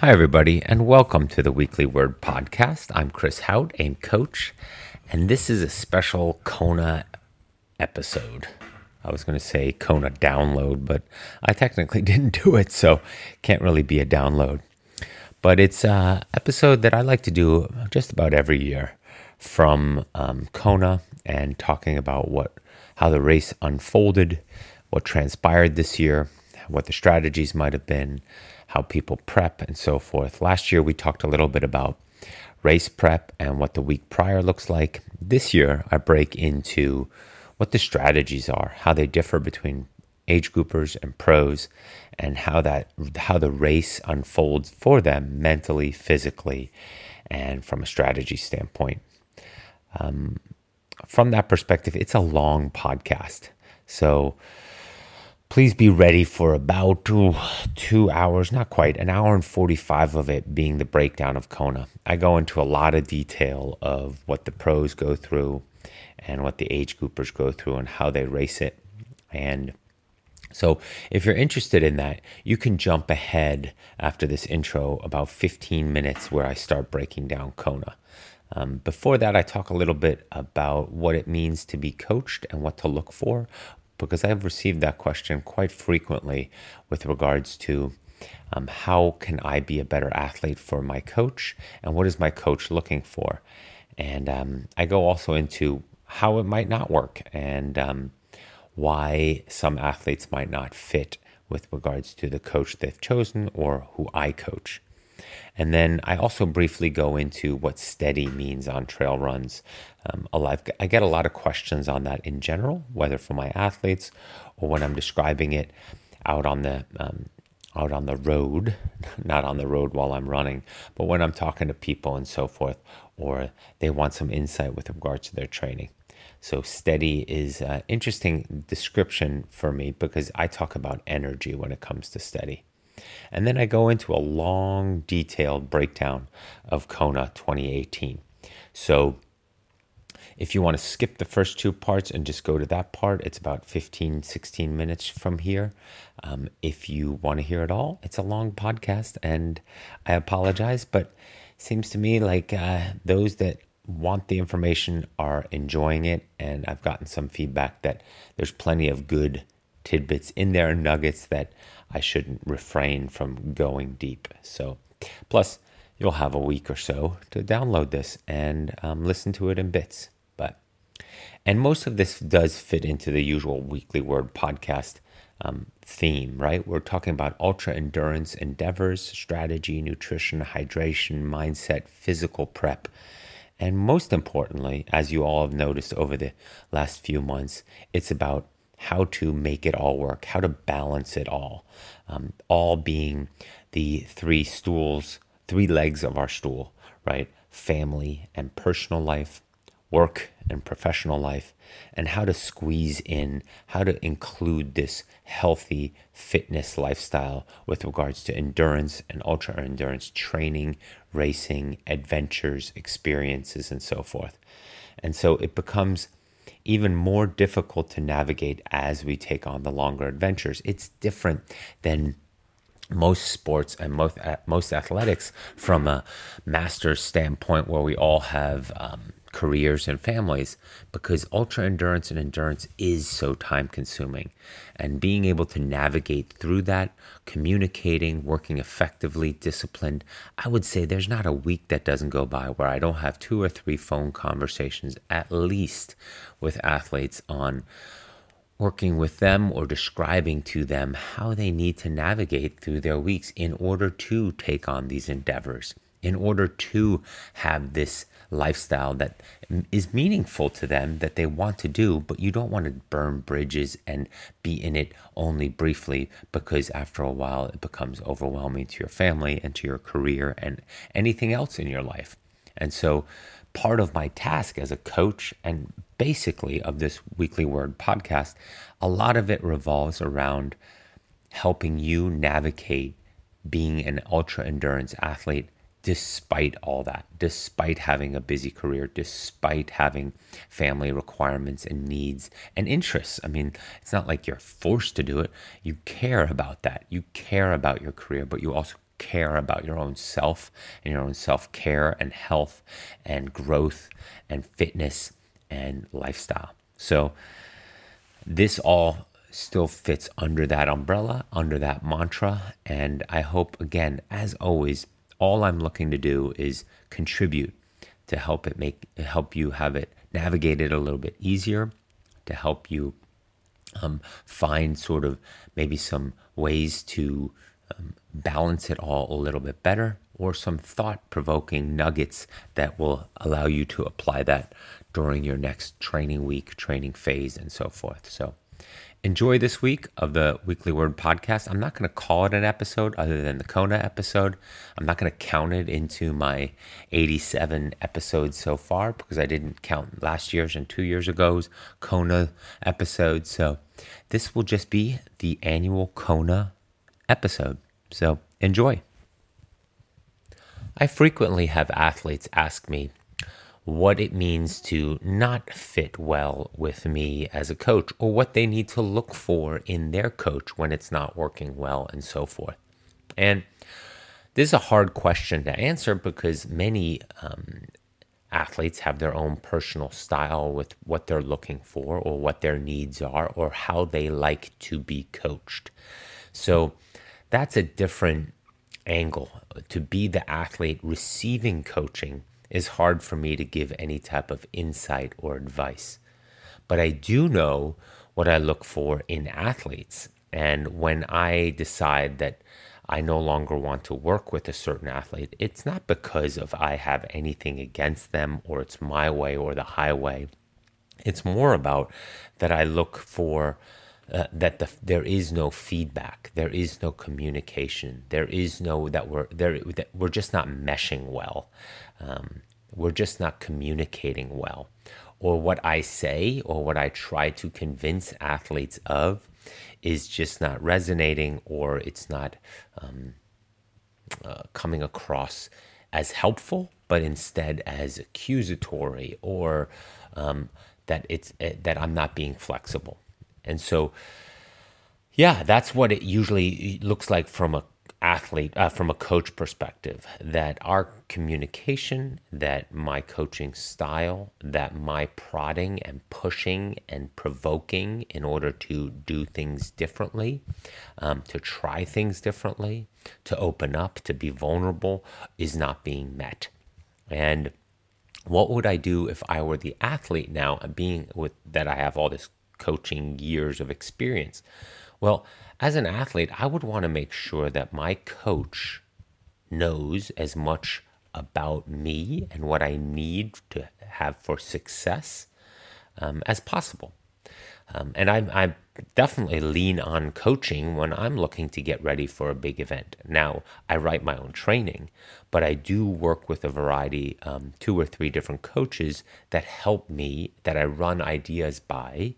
Hi, everybody, and welcome to the Weekly Word Podcast. I'm Chris Hauth, a coach, and this is a special Kona episode. I was going to say Kona download, but I technically didn't do it, so can't really be a download. But it's an episode that I like to do just about every year from um, Kona and talking about what how the race unfolded, what transpired this year, what the strategies might have been, how people prep, and so forth. Last year, we talked a little bit about race prep and what the week prior looks like. This year, I break into what the strategies are, how they differ between age groupers and pros, and how that how the race unfolds for them mentally, physically, and from a strategy standpoint. Um, from that perspective, it's a long podcast, so please be ready for about ooh, two hours, not quite, an hour and 45 of it being the breakdown of Kona. I go into a lot of detail of what the pros go through and what the age groupers go through and how they race it. And so, if you're interested in that, you can jump ahead after this intro about 15 minutes where I start breaking down Kona. Um, before that, I talk a little bit about what it means to be coached and what to look for, because I've received that question quite frequently with regards to um, how can I be a better athlete for my coach and what is my coach looking for. And um, I go also into how it might not work and um, why some athletes might not fit with regards to the coach they've chosen or who I coach. And then I also briefly go into what steady means on trail runs. Um, I get a lot of questions on that in general, whether for my athletes or when I'm describing it out on the um, out on the road, not on the road while I'm running, but when I'm talking to people and so forth, or they want some insight with regards to their training. So steady is an interesting description for me because I talk about energy when it comes to steady. And then I go into a long, detailed breakdown of Kona 2018. So if you want to skip the first two parts and just go to that part, it's about 15, 16 minutes from here. Um, if you want to hear it all, it's a long podcast, and I apologize, but seems to me like uh, those that want the information are enjoying it, and I've gotten some feedback that there's plenty of good tidbits in there, nuggets that I shouldn't refrain from going deep. So, plus, you'll have a week or so to download this and um, listen to it in bits. But, and most of this does fit into the usual weekly word podcast um, theme, right? We're talking about ultra endurance endeavors, strategy, nutrition, hydration, mindset, physical prep. And most importantly, as you all have noticed over the last few months, it's about how to make it all work, how to balance it all, um, all being the three stools, three legs of our stool, right? Family and personal life, work and professional life, and how to squeeze in, how to include this healthy fitness lifestyle with regards to endurance and ultra endurance training, racing, adventures, experiences, and so forth. And so it becomes even more difficult to navigate as we take on the longer adventures. It's different than most sports and most most athletics from a master's standpoint, where we all have um, careers and families because ultra endurance and endurance is so time consuming. And being able to navigate through that, communicating, working effectively, disciplined, I would say there's not a week that doesn't go by where I don't have two or three phone conversations at least with athletes on working with them or describing to them how they need to navigate through their weeks in order to take on these endeavors, in order to have this lifestyle that is meaningful to them that they want to do, but you don't want to burn bridges and be in it only briefly because after a while it becomes overwhelming to your family and to your career and anything else in your life. And so, part of my task as a coach and basically of this weekly word podcast, a lot of it revolves around helping you navigate being an ultra endurance athlete despite all that, despite having a busy career, despite having family requirements and needs and interests. I mean, it's not like you're forced to do it. You care about that. You care about your career, but you also care about your own self and your own self care and health and growth and fitness and lifestyle. So, this all still fits under that umbrella, under that mantra. And I hope, again, as always, all I'm looking to do is contribute to help it make help you have it navigate it a little bit easier, to help you um, find sort of maybe some ways to um, balance it all a little bit better, or some thought provoking nuggets that will allow you to apply that during your next training week, training phase, and so forth. So, enjoy this week of the Weekly Word podcast. I'm not going to call it an episode other than the Kona episode. I'm not going to count it into my 87 episodes so far because I didn't count last year's and two years ago's Kona episodes. So this will just be the annual Kona episode. So enjoy. I frequently have athletes ask me, what it means to not fit well with me as a coach or what they need to look for in their coach when it's not working well and so forth. And this is a hard question to answer because many um, athletes have their own personal style with what they're looking for or what their needs are or how they like to be coached. So that's a different angle to be the athlete receiving coaching is hard for me to give any type of insight or advice. But I do know what I look for in athletes. And when I decide that I no longer want to work with a certain athlete, it's not because of I have anything against them or it's my way or the highway. It's more about that I look for uh, that the, there is no feedback, there is no communication, there is no that we're there that we're just not meshing well. Um, we're just not communicating well, or what I say or what I try to convince athletes of is just not resonating, or it's not um, uh, coming across as helpful, but instead as accusatory, or um, that it's uh, that I'm not being flexible. And so, yeah, that's what it usually looks like from a athlete, uh, from a coach perspective, that our communication, that my coaching style, that my prodding and pushing and provoking in order to do things differently, um, to try things differently, to open up, to be vulnerable, is not being met. And what would I do if I were the athlete now, being with that I have all this coaching years of experience. Well, as an athlete, I would want to make sure that my coach knows as much about me and what I need to have for success um, as possible. Um, and I, I definitely lean on coaching when I'm looking to get ready for a big event. Now, I write my own training, but I do work with a variety, um, two or three different coaches that help me, that I run ideas by,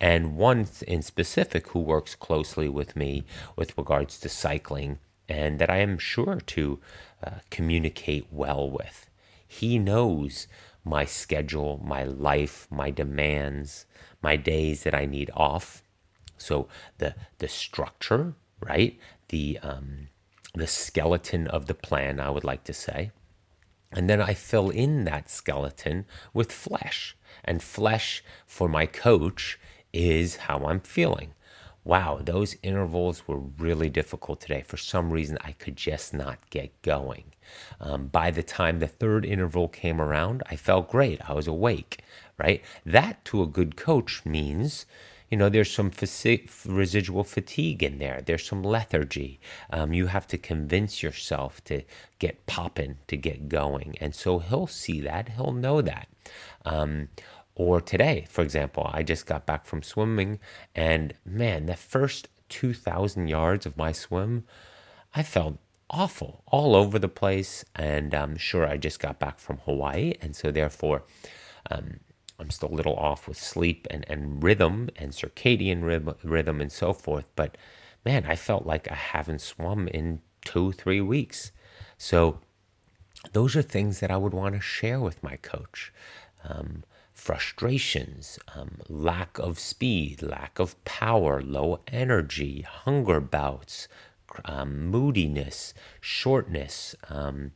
and one in specific who works closely with me with regards to cycling and that I am sure to uh, communicate well with. He knows my schedule, my life, my demands, my days that I need off. So the the structure, right? The um, the skeleton of the plan, I would like to say. And then I fill in that skeleton with flesh. And flesh for my coach is how I'm feeling. Wow, those intervals were really difficult today. For some reason, I could just not get going. Um, by the time the third interval came around, I felt great. I was awake, right? That to a good coach means, you know, there's some residual fatigue in there. There's some lethargy. Um, you have to convince yourself to get popping, to get going. And so he'll see that, he'll know that. Um, or today, for example, I just got back from swimming, and man, the first 2,000 yards of my swim, I felt awful all over the place. And I'm sure I just got back from Hawaii. And so, therefore, um, I'm still a little off with sleep and, and rhythm and circadian rhythm, and so forth. But man, I felt like I haven't swum in two, three weeks. So, those are things that I would want to share with my coach. Um, frustrations, um, lack of speed, lack of power, low energy, hunger bouts, um, moodiness, shortness, um,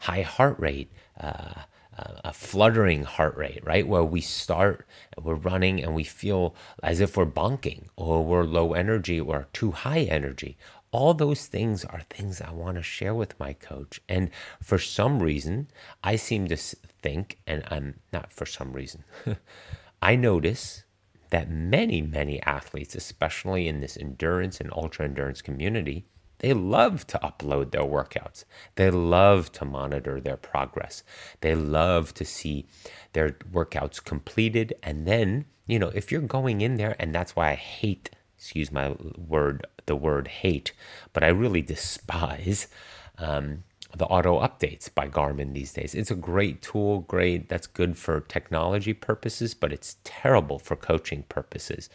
high heart rate, uh, uh, a fluttering heart rate, right? Where we start, we're running and we feel as if we're bonking or we're low energy or too high energy. All those things are things I want to share with my coach. And for some reason, I seem to think, and I'm not for some reason, I notice that many, many athletes, especially in this endurance and ultra endurance community, they love to upload their workouts. They love to monitor their progress. They love to see their workouts completed. And then, you know, if you're going in there, and that's why I hate, excuse my word, the word hate, but I really despise um, the auto updates by Garmin these days. It's a great tool, great, that's good for technology purposes, but it's terrible for coaching purposes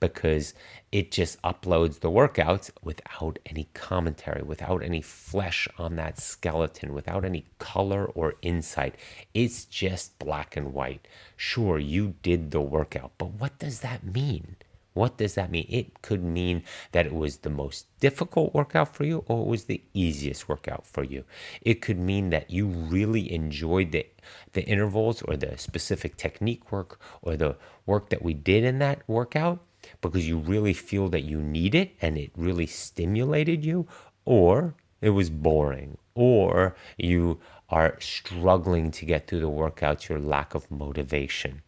because it just uploads the workouts without any commentary, without any flesh on that skeleton, without any color or insight. It's just black and white. Sure, you did the workout, but what does that mean? What does that mean? It could mean that it was the most difficult workout for you or it was the easiest workout for you. It could mean that you really enjoyed the, the intervals or the specific technique work or the work that we did in that workout because you really feel that you need it and it really stimulated you, or it was boring, or you are struggling to get through the workouts, your lack of motivation.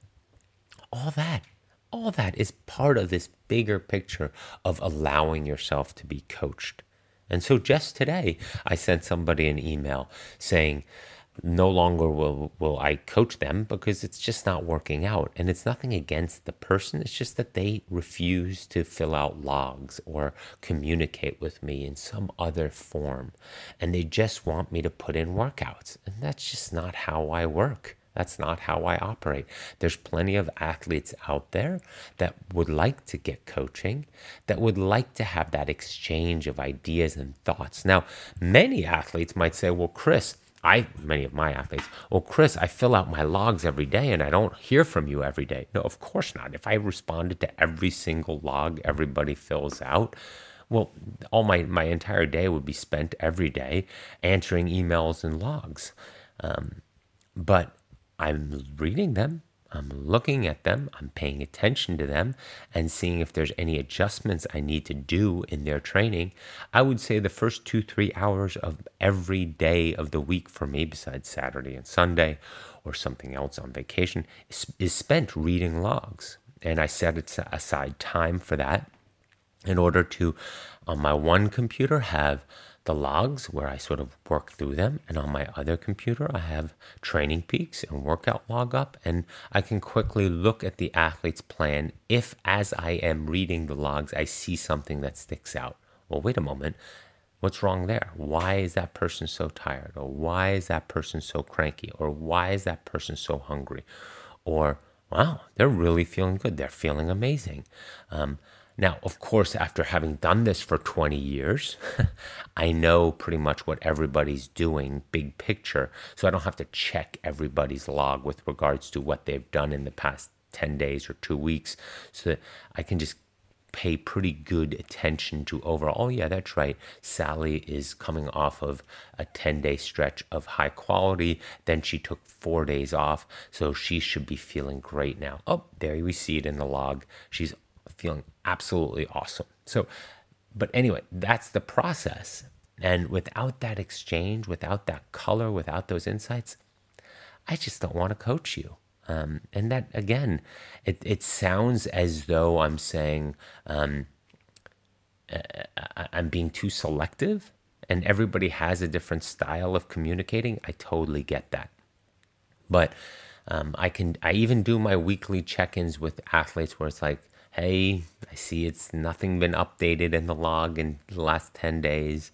All that all that is part of this bigger picture of allowing yourself to be coached. And so just today, I sent somebody an email saying, no longer will will I coach them because it's just not working out. And it's nothing against the person it's just that they refuse to fill out logs or communicate with me in some other form. And they just want me to put in workouts. And that's just not how I work that's not how I operate. There's plenty of athletes out there that would like to get coaching, that would like to have that exchange of ideas and thoughts. Now, many athletes might say, well, Chris, I, many of my athletes, well, Chris, I fill out my logs every day and I don't hear from you every day. No, of course not. If I responded to every single log everybody fills out, well, all my, my entire day would be spent every day answering emails and logs. Um, but I'm reading them, I'm looking at them, I'm paying attention to them, and seeing if there's any adjustments I need to do in their training. I would say the first two, three hours of every day of the week for me, besides Saturday and Sunday or something else on vacation, is, spent reading logs. And I set aside time for that in order to, on my one computer, have the logs where I sort of work through them. And on my other computer, I have TrainingPeaks and workout log up. And I can quickly look at the athlete's plan if, as I am reading the logs, I see something that sticks out. Well, wait a moment. What's wrong there? Why is that person so tired? Or why is that person so cranky? Or why is that person so hungry? Or, wow, they're really feeling good. They're feeling amazing. Um, now, of course, after having done this for 20 years, I know pretty much what everybody's doing, big picture. So I don't have to check everybody's log with regards to what they've done in the past 10 days or two weeks. So that I can just pay pretty good attention to overall. Oh, yeah, that's right. Sally is coming off of a 10 day stretch of high quality. Then she took four days off. So she should be feeling great now. Oh, there we see it in the log. She's feeling absolutely awesome. So, but anyway, that's the process. And without that exchange, without that color, without those insights, I just don't want to coach you. Um, and that, again, it, it sounds as though I'm saying um, I'm being too selective and everybody has a different style of communicating. I totally get that. But um, I can, I even do my weekly check ins with athletes where it's like, hey, I see it's nothing been updated in the log in the last 10 days.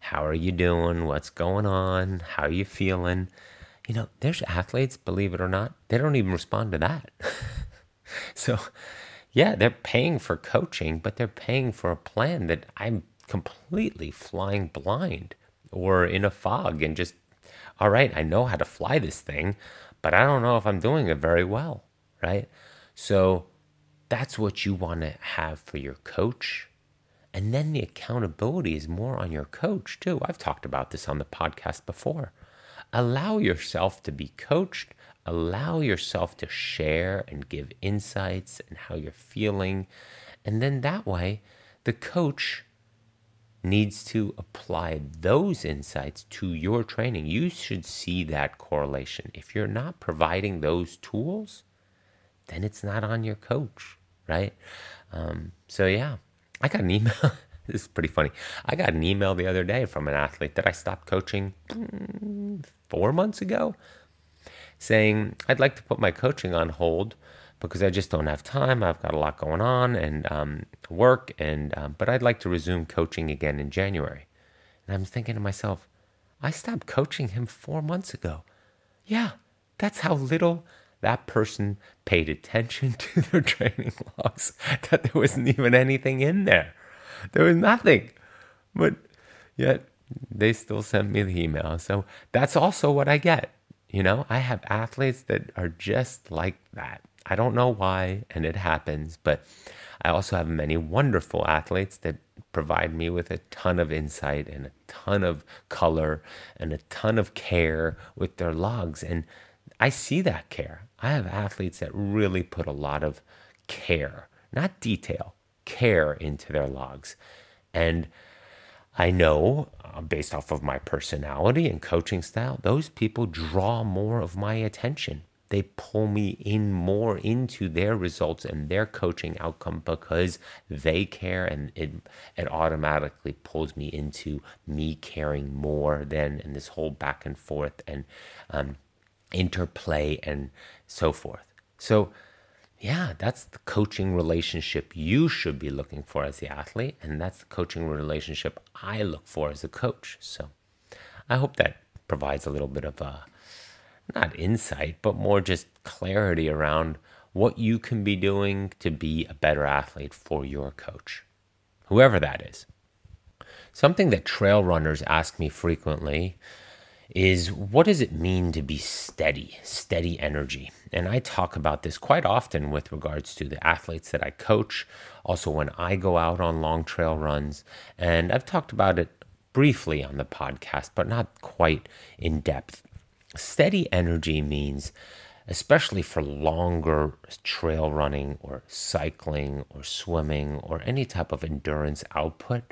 How are you doing? What's going on? How are you feeling? You know, there's athletes, believe it or not, they don't even respond to that. so, yeah, they're paying for coaching, but they're paying for a plan that I'm completely flying blind or in a fog and just, all right, I know how to fly this thing, but I don't know if I'm doing it very well, right? So, that's what you want to have for your coach. And then the accountability is more on your coach, too. I've talked about this on the podcast before. Allow yourself to be coached, allow yourself to share and give insights and how you're feeling. And then that way, the coach needs to apply those insights to your training. You should see that correlation. If you're not providing those tools, then it's not on your coach, right? Um, so, yeah, I got an email. this is pretty funny. I got an email the other day from an athlete that I stopped coaching mm, four months ago saying, I'd like to put my coaching on hold because I just don't have time. I've got a lot going on and um, work, and um, but I'd like to resume coaching again in January. And I'm thinking to myself, I stopped coaching him four months ago. Yeah, that's how little that person paid attention to their training logs. That there wasn't even anything in there. There was nothing. But yet they still sent me the email. So that's also what I get. You know, I have athletes that are just like that. I don't know why, and it happens, but I also have many wonderful athletes that provide me with a ton of insight and a ton of color and a ton of care with their logs. And I see that care. I have athletes that really put a lot of care, not detail, care into their logs. And I know, uh, based off of my personality and coaching style, those people draw more of my attention. They pull me in more into their results and their coaching outcome because they care, and it it automatically pulls me into me caring more than in this whole back and forth and um, interplay and so forth. So yeah, that's the coaching relationship you should be looking for as the athlete, and that's the coaching relationship I look for as a coach. So I hope that provides a little bit of a not insight, but more just clarity around what you can be doing to be a better athlete for your coach, whoever that is. Something that trail runners ask me frequently is what does it mean to be steady, steady energy? And I talk about this quite often with regards to the athletes that I coach, also when I go out on long trail runs. And I've talked about it briefly on the podcast, but not quite in depth. Steady energy means, especially for longer trail running or cycling or swimming or any type of endurance output,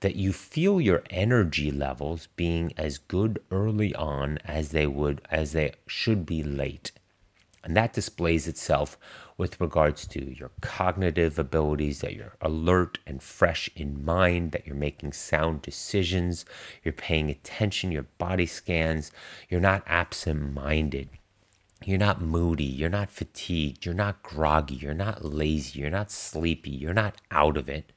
that you feel your energy levels being as good early on as they would as they should be late. And that displays itself with regards to your cognitive abilities, that you're alert and fresh in mind, that you're making sound decisions, you're paying attention, your body scans, you're not absent minded. You're not moody, you're not fatigued, you're not groggy, you're not lazy, you're not sleepy, you're not out of it.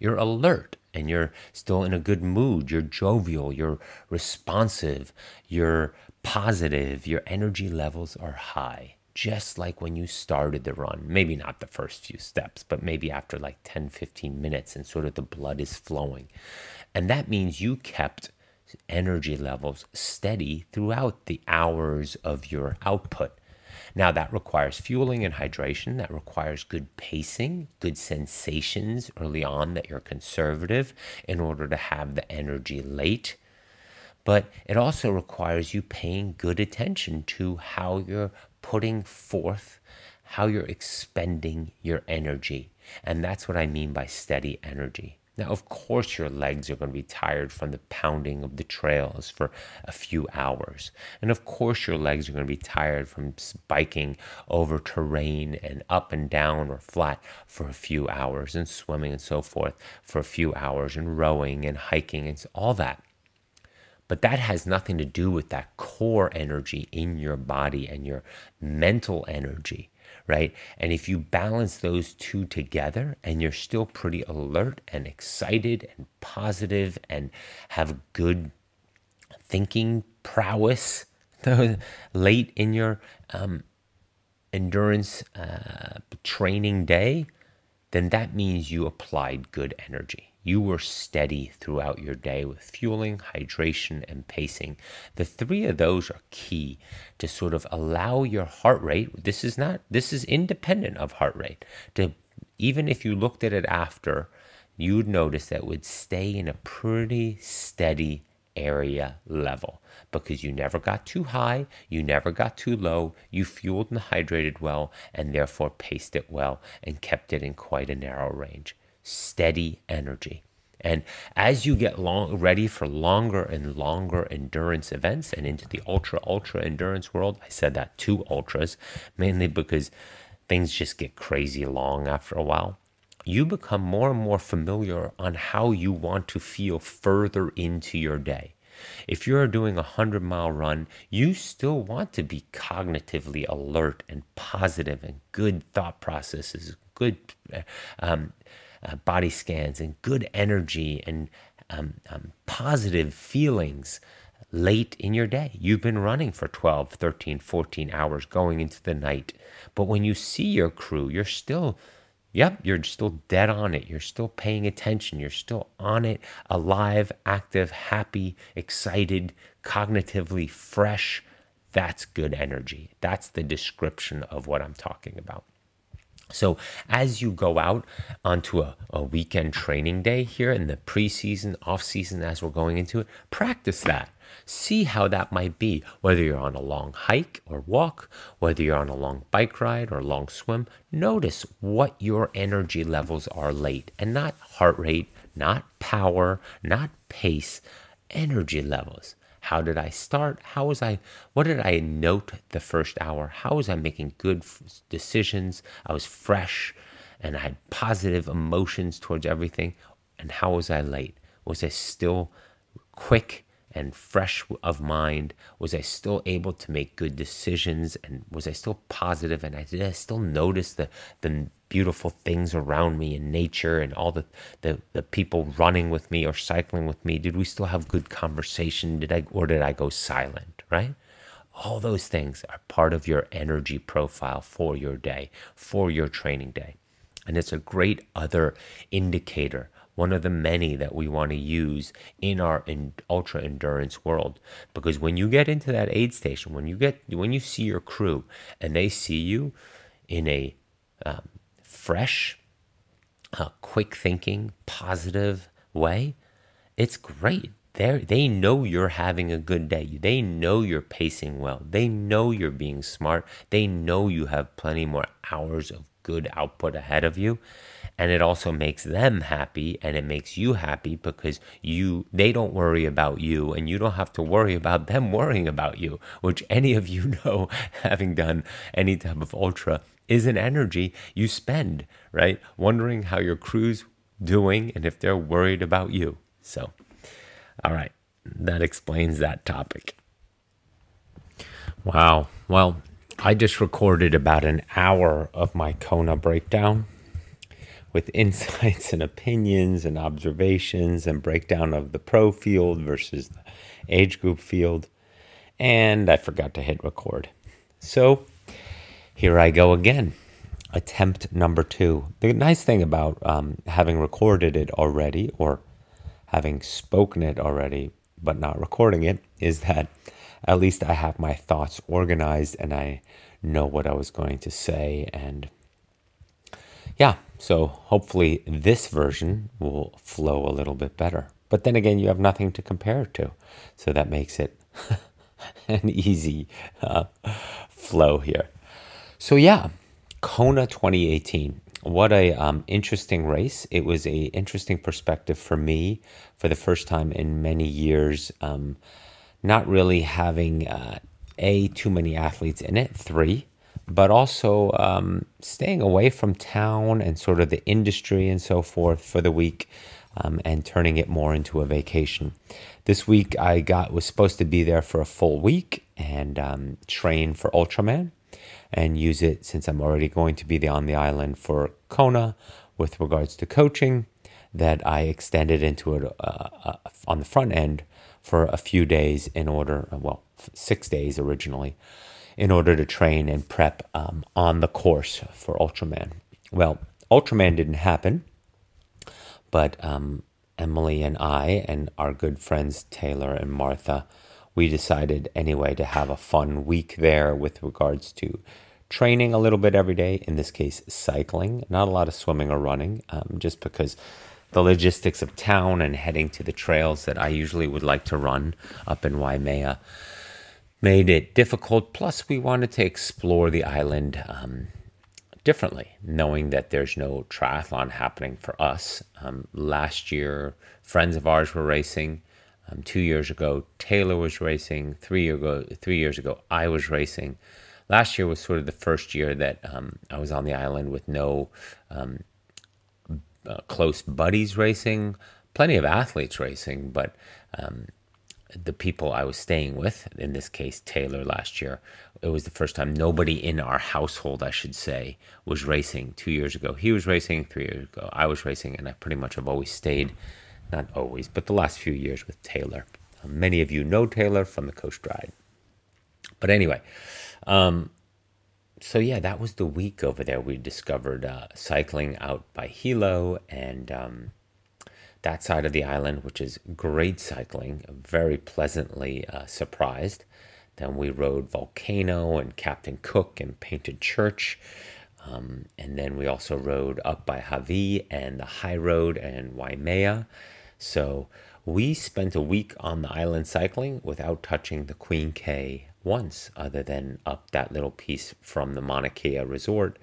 You're alert and you're still in a good mood. You're jovial, you're responsive, you're positive, your energy levels are high. Just like when you started the run, maybe not the first few steps, but maybe after like 10, 15 minutes, and sort of the blood is flowing. And that means you kept energy levels steady throughout the hours of your output. Now, that requires fueling and hydration. That requires good pacing, good sensations early on that you're conservative in order to have the energy late. But it also requires you paying good attention to how you're putting forth, how you're expending your energy. And that's what I mean by steady energy. Now, of course, your legs are going to be tired from the pounding of the trails for a few hours. And of course, your legs are going to be tired from biking over terrain and up and down or flat for a few hours and swimming and so forth for a few hours and rowing and hiking and all that. But that has nothing to do with that core energy in your body and your mental energy right? And if you balance those two together and you're still pretty alert and excited and positive and have good thinking prowess late in your um, endurance uh, training day, then that means you applied good energy. You were steady throughout your day with fueling, hydration, and pacing. The three of those are key to sort of allow your heart rate. This is not, this is independent of heart rate. To even if you looked at it after, you'd notice that it would stay in a pretty steady area level because you never got too high, you never got too low, you fueled and hydrated well, and therefore paced it well and kept it in quite a narrow range. Steady energy. And as you get long, ready for longer and longer endurance events and into the ultra, ultra endurance world, I said that two ultras, mainly because things just get crazy long after a while. You become more and more familiar on how you want to feel further into your day. If you're doing a 100 mile run, you still want to be cognitively alert and positive and good thought processes, good um, uh, body scans and good energy and um, um, positive feelings late in your day. You've been running for 12, 13, 14 hours going into the night. But when you see your crew, you're still, yep, you're still dead on it. You're still paying attention. You're still on it, alive, active, happy, excited, cognitively fresh. That's good energy. That's the description of what I'm talking about. So, as you go out onto a, a weekend training day here in the preseason, off season, as we're going into it, practice that. See how that might be, whether you're on a long hike or walk, whether you're on a long bike ride or long swim. Notice what your energy levels are late and not heart rate, not power, not pace, energy levels. How did I start? How was I? What did I note the first hour? How was I making good decisions? I was fresh and I had positive emotions towards everything. And how was I late? Was I still quick and fresh of mind? Was I still able to make good decisions? And was I still positive? And I did I still notice the the beautiful things around me in nature and all the, the, the people running with me or cycling with me? Did we still have good conversation? Did I or did I go silent? Right? All those things are part of your energy profile for your day, for your training day. And it's a great other indicator, one of the many that we want to use in our in ultra endurance world. Because when you get into that aid station, when you get when you see your crew and they see you in a um, fresh, uh, quick thinking, positive way, it's great. They they know you're having a good day. They know you're pacing well. They know you're being smart. They know you have plenty more hours of good output ahead of you. And it also makes them happy and it makes you happy because you they don't worry about you and you don't have to worry about them worrying about you, which any of you know having done any type of ultra is an energy you spend, right? Wondering how your crew's doing and if they're worried about you. So, all right, that explains that topic. Wow. Well, I just recorded about an hour of my Kona breakdown with insights and opinions and observations and breakdown of the pro field versus the age group field. And I forgot to hit record. So here I go again. Attempt number two. The nice thing about um, having recorded it already or having spoken it already but not recording it is that at least I have my thoughts organized and I know what I was going to say. And yeah, so hopefully this version will flow a little bit better. But then again, you have nothing to compare it to. So that makes it an easy uh, flow here. So yeah, Kona 2018. What a um, interesting race! It was a interesting perspective for me for the first time in many years. Um, not really having uh, a too many athletes in it, three, but also um, staying away from town and sort of the industry and so forth for the week. Um, and turning it more into a vacation. This week I got was supposed to be there for a full week and um, train for Ultraman and use it since I'm already going to be on the island for Kona with regards to coaching. That I extended into it uh, uh, on the front end for a few days in order, uh, well, six days originally, in order to train and prep um, on the course for Ultraman. Well, Ultraman didn't happen, but um, Emily and I and our good friends Taylor and Martha we decided anyway to have a fun week there with regards to training a little bit every day. In this case, cycling, not a lot of swimming or running, um, just because the logistics of town and heading to the trails that I usually would like to run up in Waimea made it difficult. Plus, we wanted to explore the island um, differently, knowing that there's no triathlon happening for us. Um, last year, friends of ours were racing. Um, two years ago, Taylor was racing. Three year ago, three years ago, I was racing. Last year was sort of the first year that um, I was on the island with no um, uh, close buddies racing, plenty of athletes racing, but um, the people I was staying with, in this case Taylor last year, it was the first time nobody in our household, I should say, was racing. Two years ago, he was racing. Three years ago, I was racing, and I pretty much have always stayed, not always, but the last few years with Taylor. Um, many of you know Taylor from the Coast Ride. But anyway, um, so yeah, that was the week over there. We discovered uh, cycling out by Hilo and um, that side of the island, which is great cycling. Very pleasantly uh, surprised. Then we rode Volcano and Captain Cook and Painted Church. Um, and then we also rode up by Hawi and the High Road and Waimea. So we spent a week on the island cycling without touching the Queen K once, other than up that little piece from the Mauna Kea Resort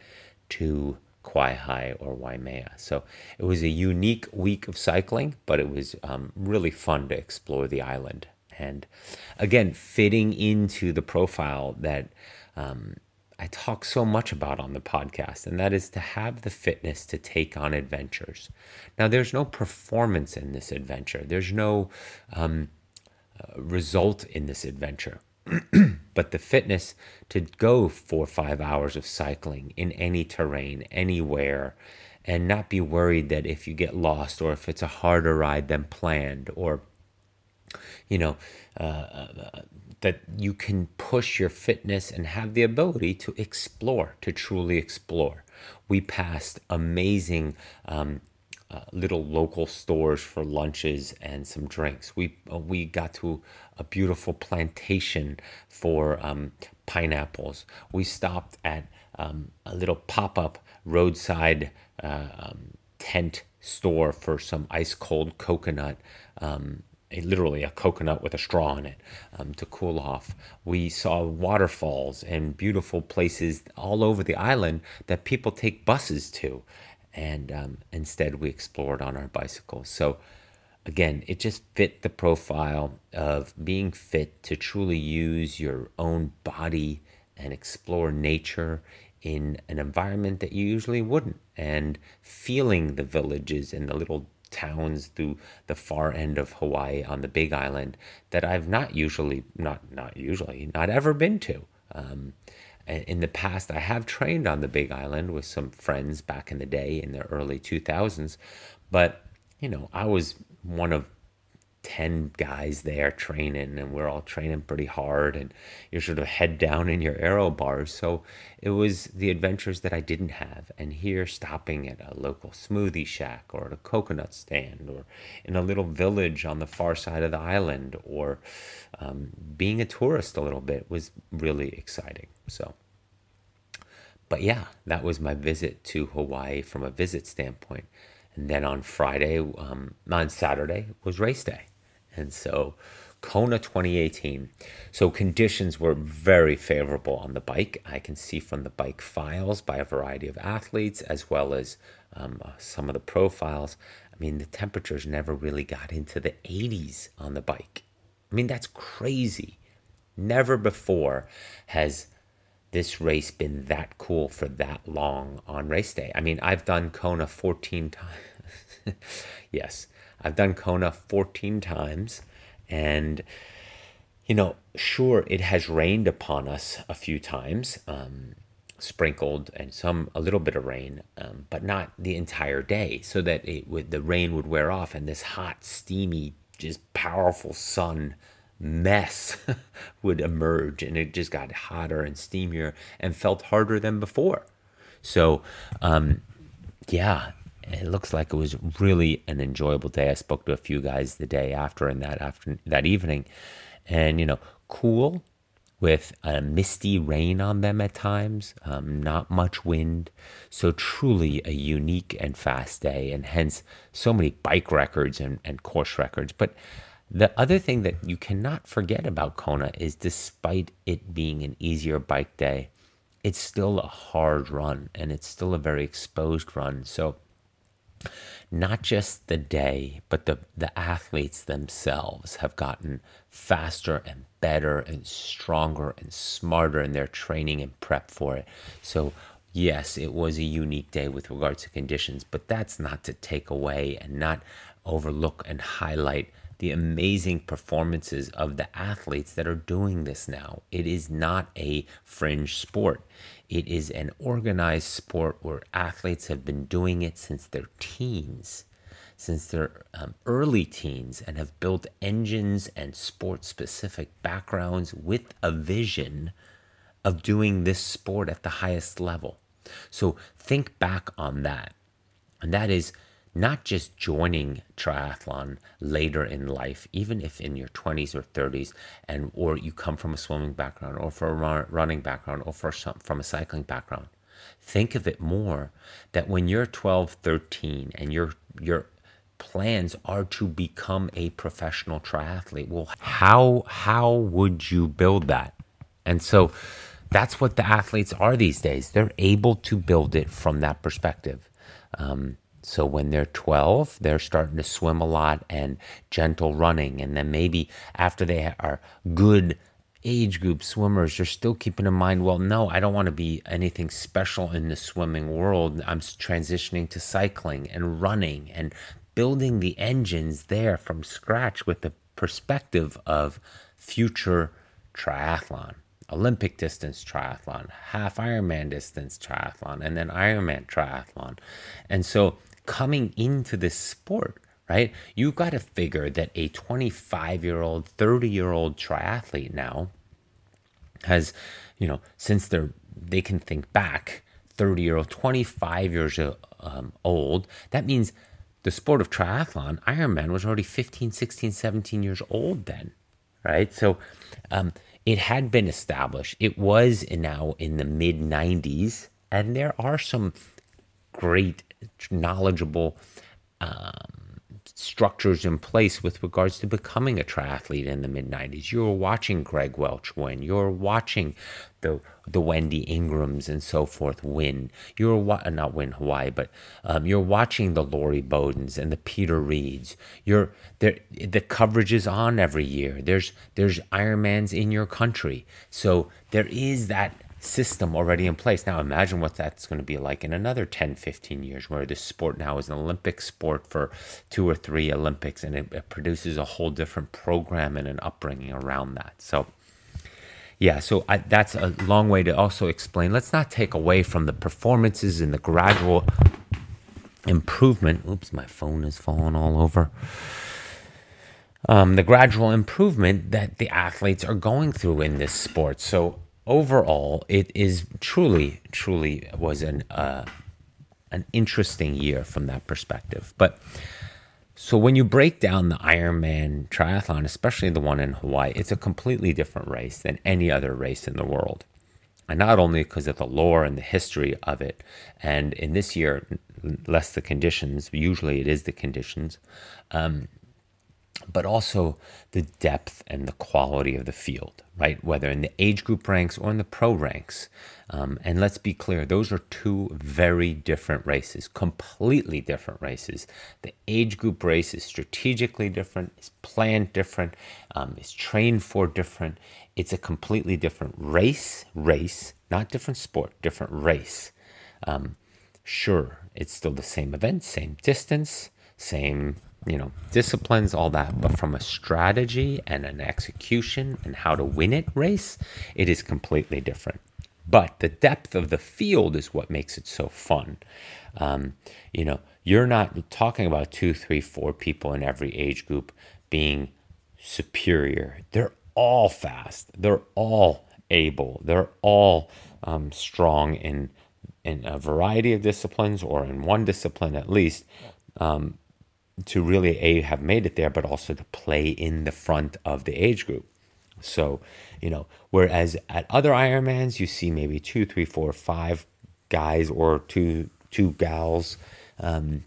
to Kawaihae or Waimea. So it was a unique week of cycling, but it was um, really fun to explore the island. And again, fitting into the profile that um, I talk so much about on the podcast, and that is to have the fitness to take on adventures. Now, there's no performance in this adventure, there's no um, uh, result in this adventure. but the fitness to go four or five hours of cycling in any terrain, anywhere, and not be worried that if you get lost or if it's a harder ride than planned or you know uh, uh, that you can push your fitness and have the ability to explore to truly explore we passed amazing um, uh, little local stores for lunches and some drinks. We uh, we got to a beautiful plantation for um, pineapples. We stopped at um, a little pop up roadside uh, um, tent store for some ice cold coconut. Um, a, literally a coconut with a straw in it um, to cool off. We saw waterfalls and beautiful places all over the island that people take buses to and um, instead we explored on our bicycles. So again, it just fit the profile of being fit to truly use your own body and explore nature in an environment that you usually wouldn't, and feeling the villages and the little towns through the far end of Hawaii on the Big Island that I've not usually, not not usually, not ever been to. Um, in the past, I have trained on the Big Island with some friends back in the day in the early 2000s, but you know, I was one of 10 guys there training and we're all training pretty hard and you're sort of head down in your aero bars. So it was the adventures that i didn't have and here stopping at a local smoothie shack or at a coconut stand or in a little village on the far side of the island or um, being a tourist a little bit was really exciting so. But yeah that was my visit to hawaii from a visit standpoint. And then on Friday, um, on Saturday was race day. And so Kona 2018. So conditions were very favorable on the bike. I can see from the bike files by a variety of athletes as well as um, uh, some of the profiles. I mean, the temperatures never really got into the 80s on the bike. I mean, that's crazy. Never before has this race been that cool for that long on race day. I mean, I've done Kona 14 times. yes, I've done Kona 14 times. And, you know, sure, it has rained upon us a few times, um, sprinkled and some, a little bit of rain, um, but not the entire day, so that it would, the rain would wear off and this hot, steamy, just powerful sun mess would emerge and it just got hotter and steamier and felt harder than before. So, um, yeah, it looks like it was really an enjoyable day. I spoke to a few guys the day after and that after that evening, and you know, cool, with a misty rain on them at times, um, not much wind. So, truly a unique and fast day, and hence so many bike records and, and course records. But the other thing that you cannot forget about Kona is despite it being an easier bike day, it's still a hard run and it's still a very exposed run. So, not just the day, but the, the athletes themselves have gotten faster and better and stronger and smarter in their training and prep for it. So, yes, it was a unique day with regards to conditions, but that's not to take away and not overlook and highlight the amazing performances of the athletes that are doing this now. It is not a fringe sport. It is an organized sport where athletes have been doing it since their teens, since their um, early teens, and have built engines and sport specific backgrounds with a vision of doing this sport at the highest level. So think back on that. And that is not just joining triathlon later in life, even if in your 20s or 30s, and or you come from a swimming background, or from a running background, or from a cycling background. Think of it more that when you're 12, 13, and your your plans are to become a professional triathlete, well, how how would you build that? And so that's what the athletes are these days. They're able to build it from that perspective. Um, so when they're 12, they're starting to swim a lot and gentle running. And then maybe after they are good age group swimmers, you're still keeping in mind, well, no, I don't want to be anything special in the swimming world. I'm transitioning to cycling and running and building the engines there from scratch with the perspective of future triathlon. Olympic distance triathlon, half Ironman distance triathlon, and then Ironman triathlon. And so coming into this sport, right? You've got to figure that a 25 year old, 30 year old triathlete now has, you know, since they're, they can think back 30 year old, 25 years um, old, that means the sport of triathlon, Ironman was already 15, 16, 17 years old then, right? So um, it had been established. It was now in the mid 90s, and there are some great knowledgeable um, structures in place with regards to becoming a triathlete in the mid 90s. You were watching Greg Welch win. You were watching the the Wendy Ingrahams and so forth win. You're wa- not win Hawaii, but um, you're watching the Lori Bowdens and the Peter Reids. You're there. The coverage is on every year. There's there's Ironmans in your country, so there is that system already in place. Now imagine what that's going to be like in another 10, 15 years where this sport now is an Olympic sport for two or three Olympics and it, it produces a whole different program and an upbringing around that. So yeah, so I, that's a long way to also explain. Let's not take away from the performances and the gradual improvement. Oops, my phone is falling all over. Um, the gradual improvement that the athletes are going through in this sport. So overall, it is truly, truly was an uh, an interesting year from that perspective. But so when you break down the Ironman triathlon, especially the one in Hawaii, it's a completely different race than any other race in the world. And not only because of the lore and the history of it, and in this year, less the conditions, usually it is the conditions, um, but also the depth and the quality of the field, right? Whether in the age group ranks or in the pro ranks. Um, and let's be clear, those are two very different races, completely different races. The age group race is strategically different, is planned different, um, is trained for different. It's a completely different race, race, not different sport, different race. Um, sure, it's still the same event, same distance, same you know, disciplines, all that. But from a strategy and an execution and how to win it race, it is completely different. But the depth of the field is what makes it so fun. Um, you know, you're not talking about two, three, four people in every age group being superior. They're all fast. They're all able. They're all um, strong in in a variety of disciplines or in one discipline at least. Um, to really a have made it there, but also to play in the front of the age group, So, you know, whereas at other Ironmans, you see maybe two, three, four, five guys or two two gals um,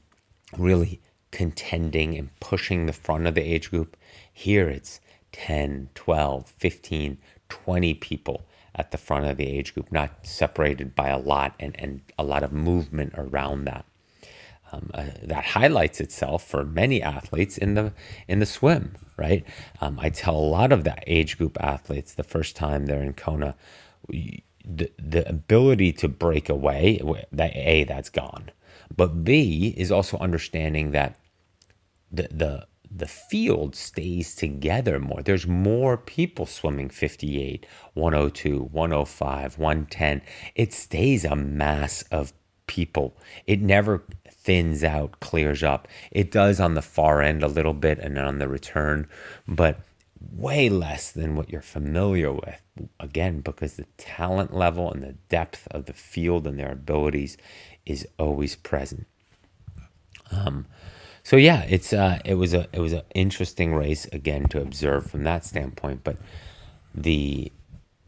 really contending and pushing the front of the age group. Here it's 10, 12, 15, 20 people at the front of the age group, not separated by a lot and, and a lot of movement around that. Um, uh, that highlights itself for many athletes in the in the swim, right? Um, I tell a lot of that age group athletes the first time they're in Kona, the the ability to break away, that a that's gone, but b is also understanding that the the the field stays together more. There's more people swimming 58, 102, 105, 110. It stays a mass of people. It never thins out, clears up. It does on the far end a little bit and on the return, but way less than what you're familiar with. Again, because the talent level and the depth of the field and their abilities is always present. Um, so yeah, it's uh, it was a it was an interesting race again to observe from that standpoint, but the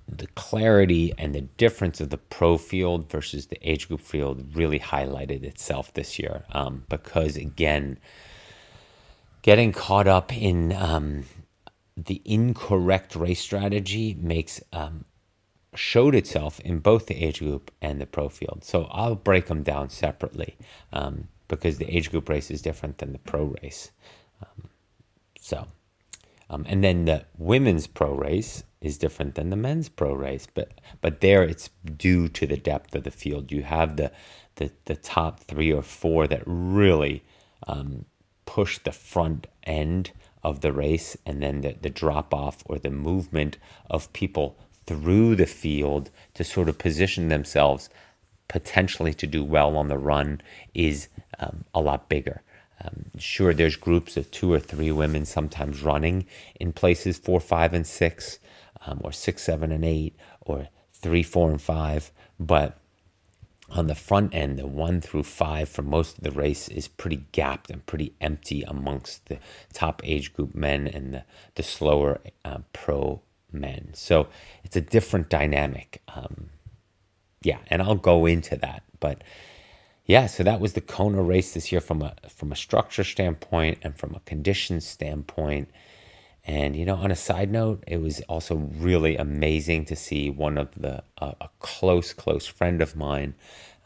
the clarity and the difference of the pro field versus the age group field really highlighted itself this year um, because again getting caught up in um, the incorrect race strategy makes um, showed itself in both the age group and the pro field. So i'll break them down separately um, because the age group race is different than the pro race. Um, so um, and then the women's pro race is different than the men's pro race, but but there it's due to the depth of the field. You have the the, the top three or four that really um, push the front end of the race, and then the, the drop off or the movement of people through the field to sort of position themselves potentially to do well on the run is um, a lot bigger. Um, sure, there's groups of two or three women sometimes running in places four, five, and six, um, or six, seven, and eight, or three, four, and five. But on the front end, the one through five for most of the race is pretty gapped and pretty empty amongst the top age group men and the, the slower uh, pro men. So it's a different dynamic. Um, yeah, and I'll go into that. But yeah, so that was the Kona race this year from a from a structure standpoint and from a condition standpoint. And you know, on a side note, it was also really amazing to see one of the uh, a close close friend of mine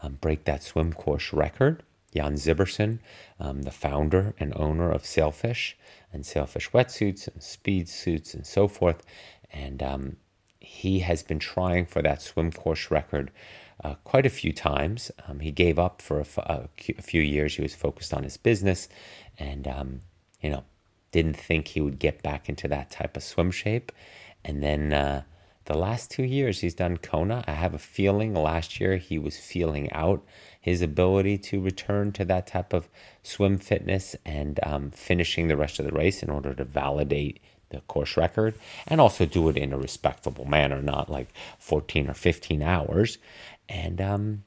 um, break that swim course record. Jan Sibbersen, um, the founder and owner of Sailfish and Sailfish wetsuits and speed suits and so forth, and um, he has been trying for that swim course record uh, quite a few times. Um, he gave up for a, few years. He was focused on his business and, um, you know, didn't think he would get back into that type of swim shape. And then uh, the last two years he's done Kona. I have a feeling last year he was feeling out his ability to return to that type of swim fitness and um, finishing the rest of the race in order to validate the course record and also do it in a respectable manner, not like 14 or 15 hours and um,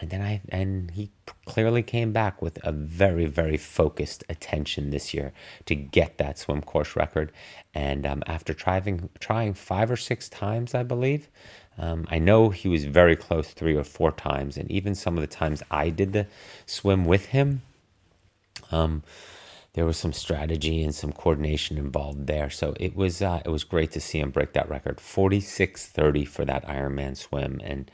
and then I and he clearly came back with a very very focused attention this year to get that swim course record. And um, after trying trying five or six times, I believe, um, I know he was very close three or four times, and even some of the times I did the swim with him. Um, there was some strategy and some coordination involved there. So it was uh, it was great to see him break that record, forty six thirty for that Ironman swim, and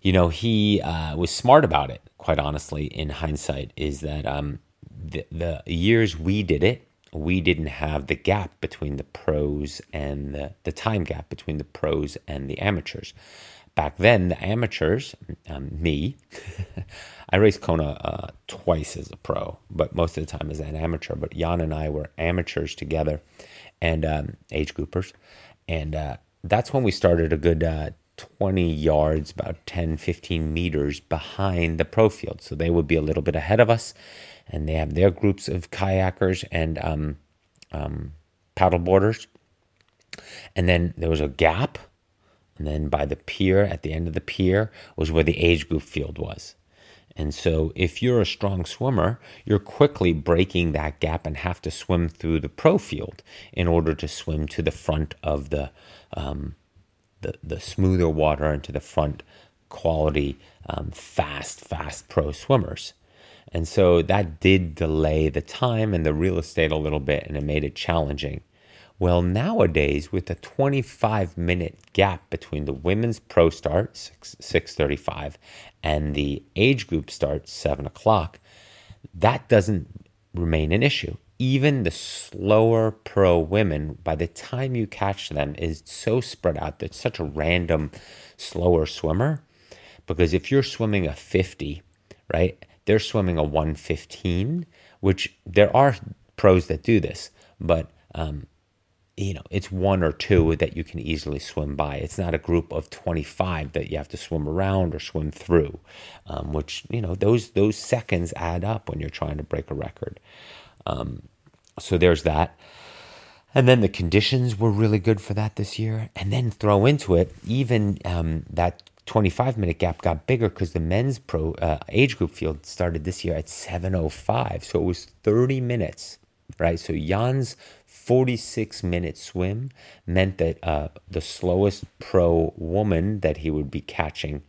you know, he uh, was smart about it, quite honestly, in hindsight, is that um, the, the years we did it, we didn't have the gap between the pros and the, the time gap between the pros and the amateurs. Back then, the amateurs, um, me, I raced Kona uh, twice as a pro, but most of the time as an amateur. But Jan and I were amateurs together and um, age groupers. And uh, that's when we started a good uh, 20 yards, about 10, 15 meters behind the pro field. So they would be a little bit ahead of us. And they have their groups of kayakers and um, um, paddleboarders. And then there was a gap. And then by the pier, at the end of the pier, was where the age group field was. And so, if you're a strong swimmer, you're quickly breaking that gap and have to swim through the pro field in order to swim to the front of the um, the, the smoother water into the front quality, um, fast, fast pro swimmers. And so that did delay the time and the real estate a little bit, and it made it challenging. Well, nowadays, with a 25 minute gap between the women's pro start, 6, 635, and the age group start, 7 o'clock, that doesn't remain an issue. Even the slower pro women, by the time you catch them, is so spread out that such a random, slower swimmer. Because if you're swimming a 50, right, they're swimming a 115, which there are pros that do this, but um, you know, it's one or two that you can easily swim by. It's not a group of 25 that you have to swim around or swim through, um, which, you know, those, those seconds add up when you're trying to break a record. Um, so there's that. And then the conditions were really good for that this year. And then throw into it, even um, that 25 minute gap got bigger because the men's pro uh, age group field started this year at 7.05. So it was 30 minutes, right? So Jan's 46 minute swim meant that uh, the slowest pro woman that he would be catching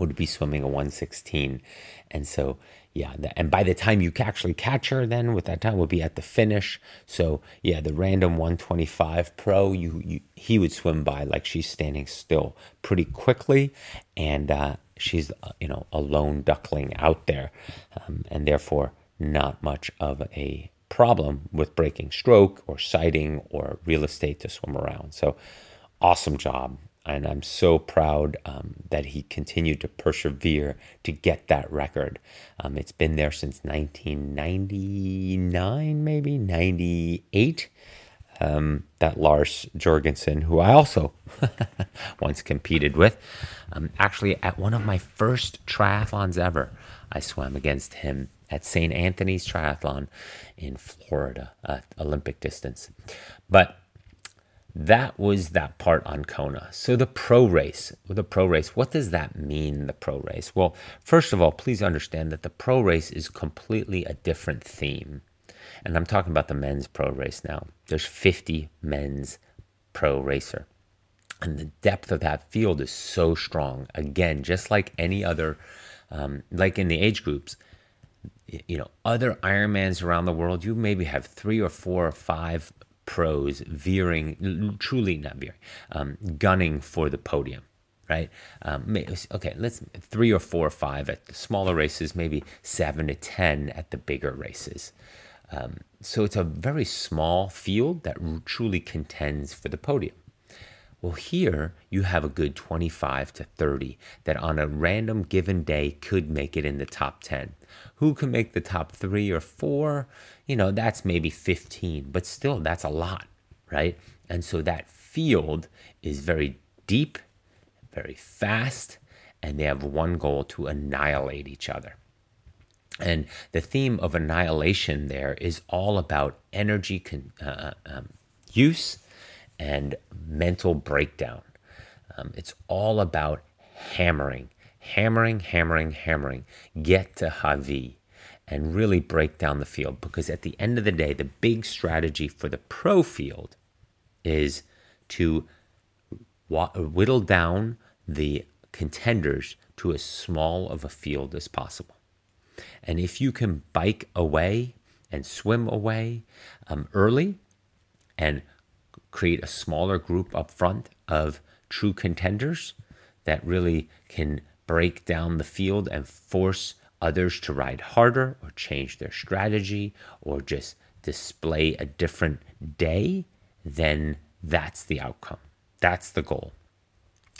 would be swimming a 116. And so, yeah, and by the time you actually catch her, then with that time would be at the finish. So, yeah, the random 125 pro, you, you he would swim by like she's standing still pretty quickly. And uh, she's, uh, you know, a lone duckling out there. Um, and therefore, not much of a problem with breaking stroke or sighting or real estate to swim around. So, awesome job. And I'm so proud um, that he continued to persevere to get that record. Um, it's been there since 1999, maybe 98. Um, that Lars Jorgensen, who I also once competed with, um, actually at one of my first triathlons ever, I swam against him at St. Anthony's Triathlon in Florida, uh, Olympic distance. But that was that part on Kona. So the pro race, the pro race, what does that mean, the pro race? Well, first of all, please understand that the pro race is completely a different theme. And I'm talking about the men's pro race now. There's 50 men's pro racer. And the depth of that field is so strong. Again, just like any other, um, like in the age groups, you know, other Ironmans around the world, you maybe have three or four or five pros veering, truly not veering, um, gunning for the podium, right? Um, okay, let's three or four or five at the smaller races, maybe seven to 10 at the bigger races. Um, so it's a very small field that truly contends for the podium. Well, here you have a good 25 to 30 that on a random given day could make it in the top 10. Who can make the top three or four? You know, that's maybe 15, but still, that's a lot, right? And so that field is very deep, very fast, and they have one goal to annihilate each other. And the theme of annihilation there is all about energy con- uh, um, use and mental breakdown. Um, it's all about hammering, hammering, hammering, hammering, get to Hawi and really break down the field. Because at the end of the day, the big strategy for the pro field is to whittle down the contenders to as small of a field as possible. And if you can bike away and swim away um, early and create a smaller group up front of true contenders that really can break down the field and force others to ride harder or change their strategy or just display a different day, then that's the outcome. That's the goal.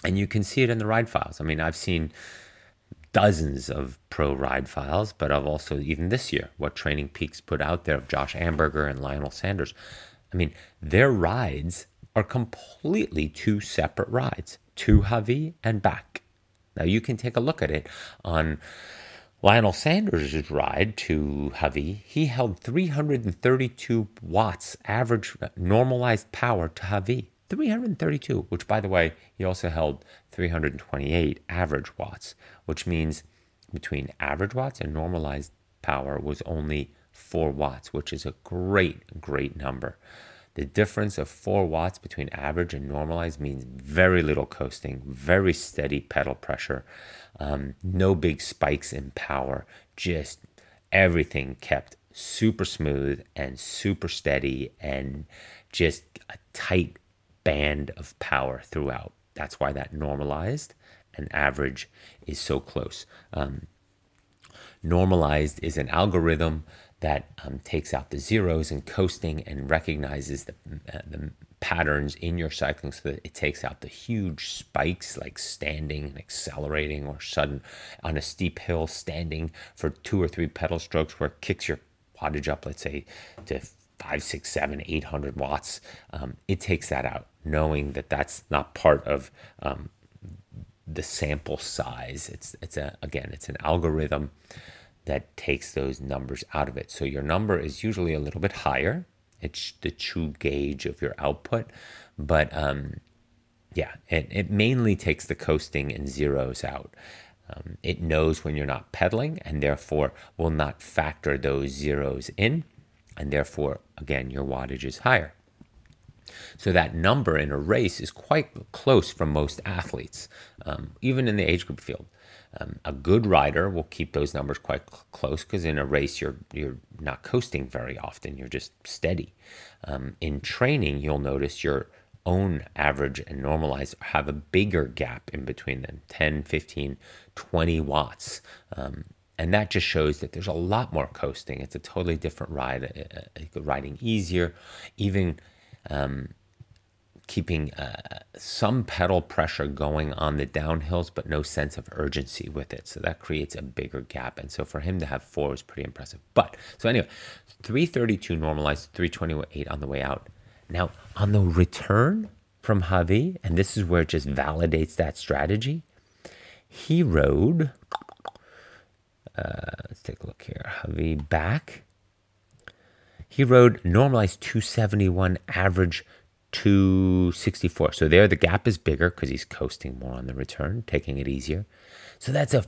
And you can see it in the ride files. I mean, I've seen dozens of pro ride files, but I've also, even this year, what TrainingPeaks put out there of Josh Amberger and Lionel Sanders. I mean, their rides are completely two separate rides to Hawi and back. Now you can take a look at it on Lionel Sanders' ride to Hawi. He held 332 watts average normalized power to Hawi. 332, which by the way, he also held 328 average watts, which means between average watts and normalized power was only 4 watts, which is a great, great number. The difference of 4 watts between average and normalized means very little coasting, very steady pedal pressure, um, no big spikes in power, just everything kept super smooth and super steady and just a tight band of power throughout. That's why that normalized and average is so close. Um, normalized is an algorithm that um, takes out the zeros and coasting and recognizes the, uh, the patterns in your cycling so that it takes out the huge spikes like standing and accelerating or sudden on a steep hill standing for two or three pedal strokes where it kicks your wattage up let's say to five six seven eight hundred watts um, it takes that out knowing that that's not part of um, the sample size it's it's a again it's an algorithm that takes those numbers out of it. So your number is usually a little bit higher. It's the true gauge of your output. But um, yeah, it, it mainly takes the coasting and zeros out. Um, it knows when you're not pedaling and therefore will not factor those zeros in. And therefore, again, your wattage is higher. So that number in a race is quite close for most athletes, um, even in the age group field. Um, a good rider will keep those numbers quite cl- close because in a race you're you're not coasting very often. You're just steady. Um, in training, you'll notice your own average and normalized have a bigger gap in between them 10 15 20 watts um, and that just shows that there's a lot more coasting it's a totally different ride uh, uh riding easier even um, keeping uh, some pedal pressure going on the downhills, but no sense of urgency with it. So that creates a bigger gap. And so for him to have four is pretty impressive. But so anyway, 332 normalized, 328 on the way out. Now on the return from Hawi, and this is where it just validates that strategy, he rode. Uh, let's take a look here. Hawi back. He rode normalized 271 average 264. So there the gap is bigger because he's coasting more on the return, taking it easier. So that's a,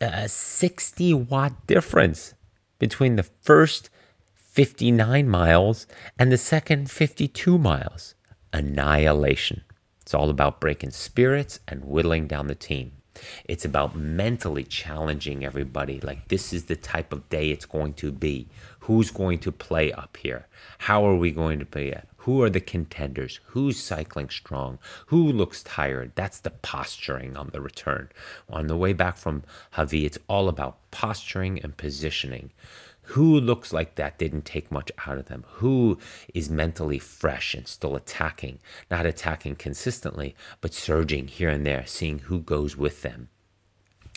a 60 watt difference between the first 59 miles and the second 52 miles. Annihilation. It's all about breaking spirits and whittling down the team. It's about mentally challenging everybody. Like, this is the type of day it's going to be. Who's going to play up here? How are we going to play? Who are the contenders? Who's cycling strong? Who looks tired? That's the posturing on the return. On the way back from Hawi, it's all about posturing and positioning. Who looks like that didn't take much out of them? Who is mentally fresh and still attacking? Not attacking consistently, but surging here and there, seeing who goes with them.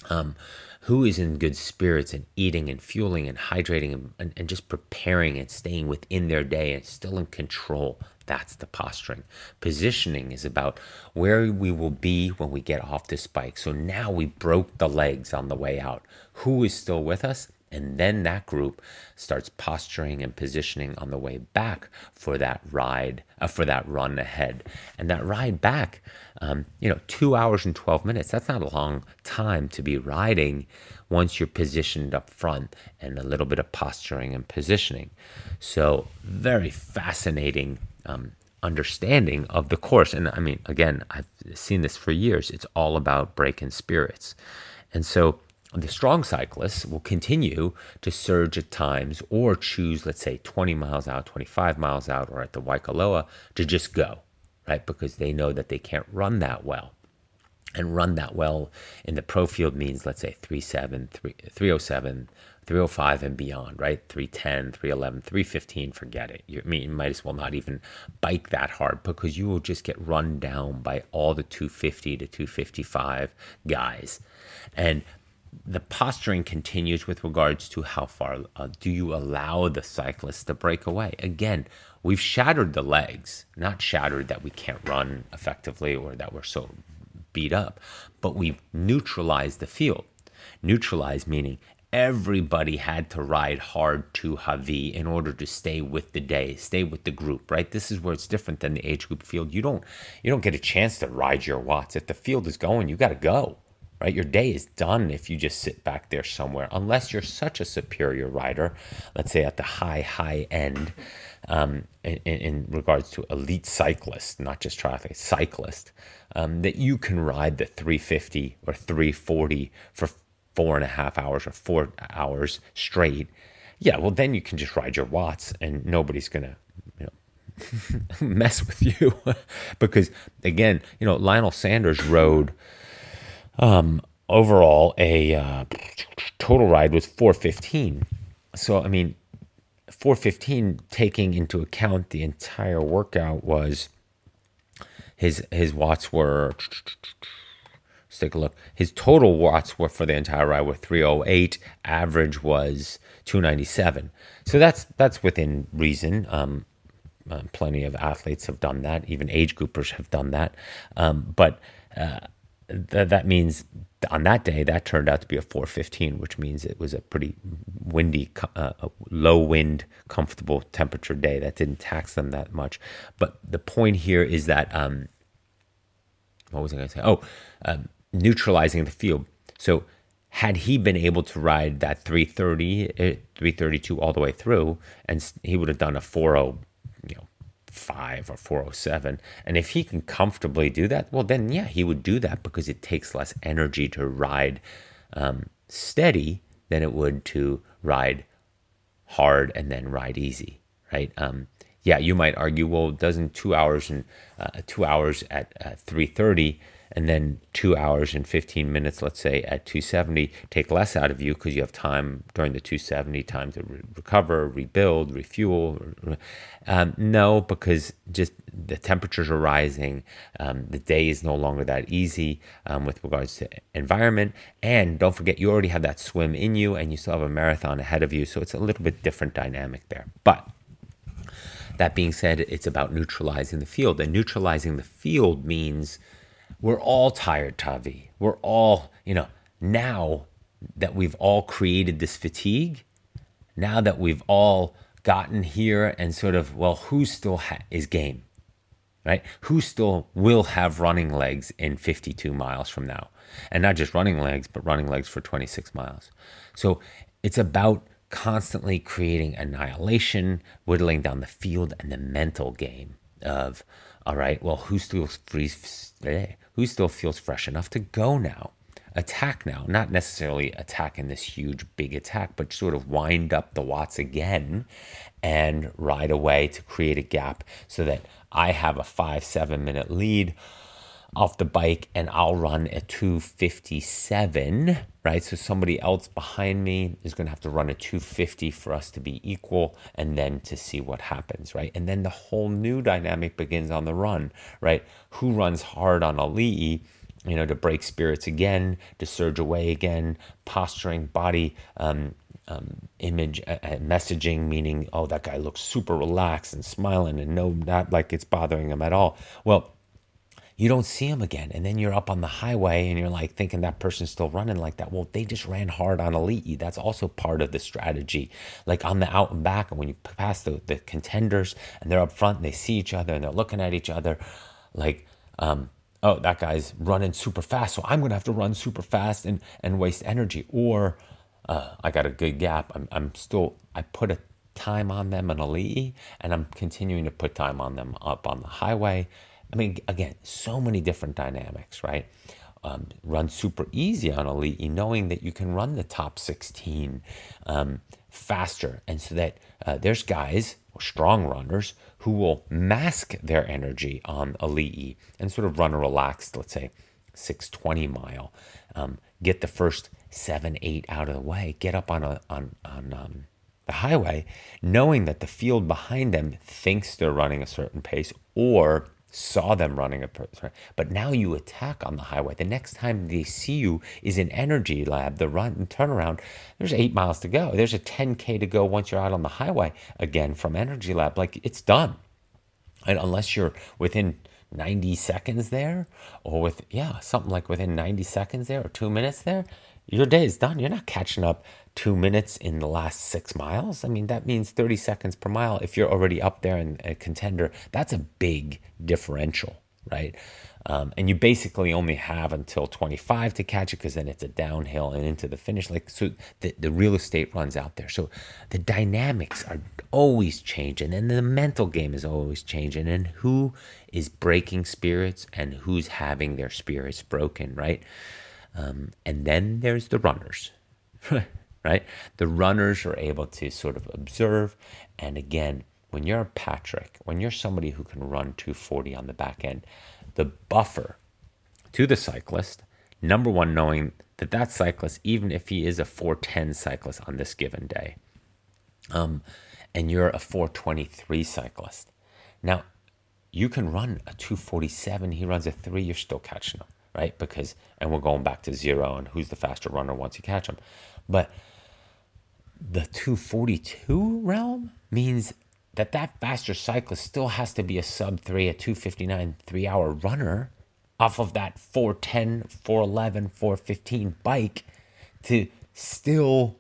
Um, who is in good spirits and eating and fueling and hydrating and, and, and, just preparing and staying within their day and still in control. That's the posturing. Positioning is about where we will be when we get off this bike. So now we broke the legs on the way out. Who is still with us? And then that group starts posturing and positioning on the way back for that ride, uh, for that run ahead. And that ride back, um, you know, two hours and 12 minutes, that's not a long time to be riding once you're positioned up front and a little bit of posturing and positioning. So, very fascinating um, understanding of the course. And I mean, again, I've seen this for years. It's all about breaking spirits. And so, the strong cyclists will continue to surge at times or choose, let's say, 20 miles out, 25 miles out, or at the Waikoloa to just go, right? Because they know that they can't run that well. And run that well in the pro field means, let's say, 37, 3, 307, 305 and beyond, right? 310, 311, 315, forget it. You, I mean, you might as well not even bike that hard because you will just get run down by all the 250 to 255 guys. And the posturing continues with regards to how far uh, do you allow the cyclist to break away. Again, we've shattered the legs, not shattered that we can't run effectively or that we're so beat up, but we've neutralized the field. Neutralized meaning everybody had to ride hard to Hawi in order to stay with the day, stay with the group, right? This is where it's different than the age group field. You don't you don't get a chance to ride your watts. If the field is going, you got to go right? Your day is done if you just sit back there somewhere, unless you're such a superior rider, let's say at the high, high end, um, in, in, regards to elite cyclists, not just triathlete, cyclist, um, that you can ride the 350 or 340 for four and a half hours or four hours straight. Yeah, well, then you can just ride your watts and nobody's going to, mess with you because again, you know, Lionel Sanders rode um, overall, a uh, total ride was 415. So, I mean, 415 taking into account the entire workout was his his watts were let's take a look. His total watts were for the entire ride were 308 average was 297 so that's that's within reason. Um, uh, plenty of athletes have done that. Even age groupers have done that. Um, but uh, th- that means on that day that turned out to be a 415 which means it was a pretty windy uh, low wind comfortable temperature day that didn't tax them that much. But the point here is that um, what was i going to say? Oh um, neutralizing the field. So had he been able to ride that 330 332 all the way through and he would have done a 40 5 or 407 and if he can comfortably do that well then yeah he would do that because it takes less energy to ride um, steady than it would to ride hard and then ride easy right? Um, yeah you might argue well doesn't two hours and uh, two hours at uh, 330 and then two hours and 15 minutes, let's say at 270, take less out of you because you have time during the 270 time to re- recover, rebuild, refuel. Um, no, because just the temperatures are rising. Um, the day is no longer that easy um, with regards to environment. And don't forget, you already have that swim in you and you still have a marathon ahead of you. So it's a little bit different dynamic there. But that being said, it's about neutralizing the field. And neutralizing the field means we're all tired, Tavi. We're all, you know, now that we've all created this fatigue, now that we've all gotten here and sort of, well, who still ha- is game, right? Who still will have running legs in 52 miles from now? And not just running legs, but running legs for 26 miles. So it's about constantly creating annihilation, whittling down the field, and the mental game of, all right, well, who still frees, eh, who still feels fresh enough to go now? Attack now, not necessarily attack in this huge big attack, but sort of wind up the watts again and ride away to create a gap so that I have a five, seven minute lead off the bike and I'll run a 257, right? So somebody else behind me is going to have to run a 250 for us to be equal and then to see what happens, right? And then the whole new dynamic begins on the run, right? Who runs hard on Alii? You know, to break spirits again, to surge away again, posturing, body um, um, image uh, uh, messaging, meaning, oh, that guy looks super relaxed and smiling and no, not like it's bothering him at all. Well, you don't see them again. And then you're up on the highway and you're like thinking that person's still running like that. Well, they just ran hard on Alii. That's also part of the strategy. Like on the out and back, and when you pass the, the contenders and they're up front and they see each other and they're looking at each other, like, um, oh, that guy's running super fast. So I'm going to have to run super fast and, and waste energy. Or uh, I got a good gap. I'm, I'm still, I put a time on them on Alii and I'm continuing to put time on them up on the highway I mean, again, so many different dynamics, right? Um, run super easy on Alii, knowing that you can run the top 16 um, faster. And so that uh, there's guys, strong runners, who will mask their energy on Elite and sort of run a relaxed, let's say, 620 mile, um, get the first seven, eight out of the way, get up on a on on um, the highway, knowing that the field behind them thinks they're running a certain pace or saw them running a person, but now you attack on the highway. The next time they see you is in energy lab, the run and turnaround. There's eight miles to go. There's a 10K to go once you're out on the highway again from energy lab. Like it's done. And unless you're within 90 seconds there, or with, yeah, something like within 90 seconds there or two minutes there, your day is done. You're not catching up two minutes in the last six miles. I mean, that means 30 seconds per mile. If you're already up there and a contender, that's a big differential, right? Um, and you basically only have until 25 to catch it because then it's a downhill and into the finish. Like so, the, the real estate runs out there. So the dynamics are always changing, and the mental game is always changing. And who is breaking spirits and who's having their spirits broken, right? Um, and then there's the runners, right? The runners are able to sort of observe. And again, when you're a Patrick, when you're somebody who can run 240 on the back end, the buffer to the cyclist, number one, knowing that that cyclist, even if he is a 410 cyclist on this given day, um, and you're a 423 cyclist, now you can run a 247, he runs a three, you're still catching him, right? Because, and we're going back to zero and who's the faster runner once you catch him. But the 242 realm means that that faster cyclist still has to be a sub 3 a 259 3 hour runner off of that 410 411 415 bike to still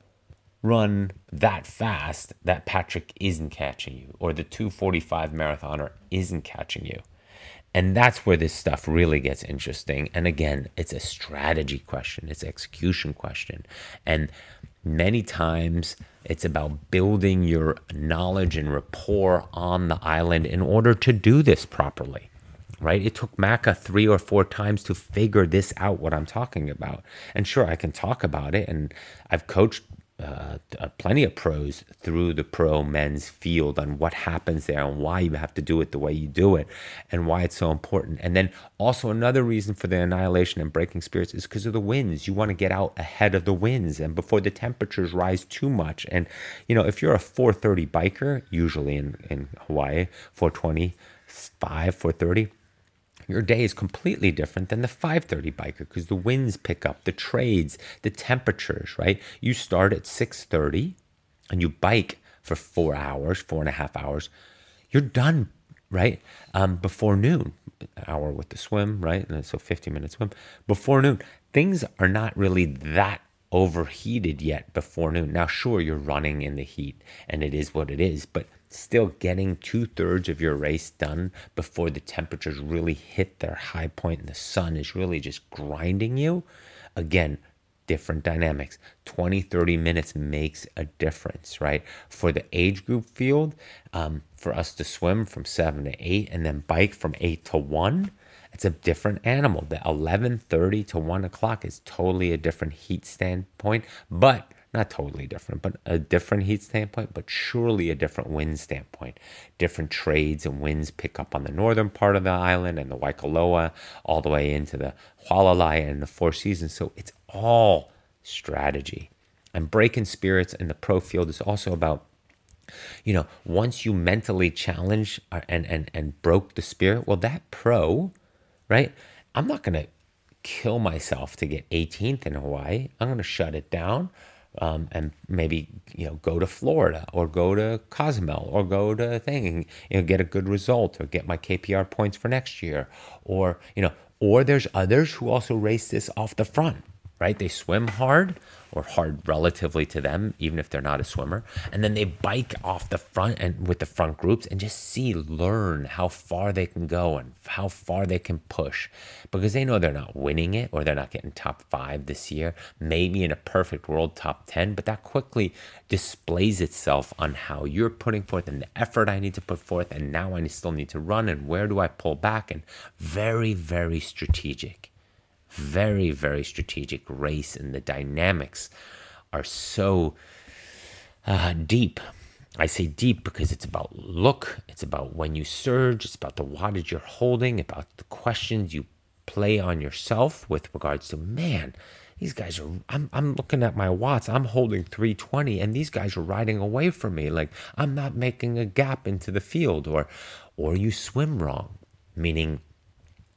run that fast that Patrick isn't catching you or the 245 marathoner isn't catching you. And that's where this stuff really gets interesting. And again it's a strategy question. It's execution question. And many times it's about building your knowledge and rapport on the island in order to do this properly right? It took Macca three or four times to figure this out what i'm talking about. And sure i can talk about it and i've coached uh, uh, plenty of pros through the pro men's field on what happens there and why you have to do it the way you do it and why it's so important. And then also another reason for the annihilation and breaking spirits is because of the winds. You want to get out ahead of the winds and before the temperatures rise too much. And you know, if you're a 430 biker, usually in in Hawaii, 425, 430 your day is completely different than the 5:30 biker because the winds pick up, the trades, the temperatures, right? You start at 6:30 and you bike for four hours, four and a half hours. You're done, right? Um, before noon, hour with the swim, right? And so 50 minute swim before noon. Things are not really that overheated yet before noon. Now, sure, you're running in the heat and it is what it is, but still getting two thirds of your race done before the temperatures really hit their high point and the sun is really just grinding you. Again, different dynamics. 20, 30 minutes makes a difference, right? For the age group field, um, for us to swim from seven to eight and then bike from eight to one, it's a different animal. The 11:30 to one o'clock is totally a different heat standpoint, but not totally different, but a different heat standpoint, but surely a different wind standpoint. Different trades and winds pick up on the northern part of the island and the Waikoloa, all the way into the Hualalai and the Four Seasons. So it's all strategy. And breaking spirits in the pro field is also about you know once you mentally challenge uh, and and and broke the spirit well that pro right i'm not going to kill myself to get 18th in hawaii i'm going to shut it down um, and maybe you know go to Florida or go to Cozumel or go to a thing, you know, get a good result or get my KPR points for next year, or you know, or there's others who also race this off the front, right? They swim hard or hard relatively to them, even if they're not a swimmer. And then they bike off the front and with the front groups and just see, learn how far they can go and how far they can push because they know they're not winning it or they're not getting top five this year, maybe in a perfect world top 10, but that quickly displays itself on how you're putting forth and the effort I need to put forth. And now I still need to run and where do I pull back? And very, very strategic very, very strategic race, and the dynamics are so uh, deep. I say deep because it's about look, it's about when you surge, it's about the wattage you're holding, about the questions you play on yourself with regards to man. These guys are. I'm. I'm looking at my watts. I'm holding 320, and these guys are riding away from me. Like I'm not making a gap into the field, or, or you swim wrong, meaning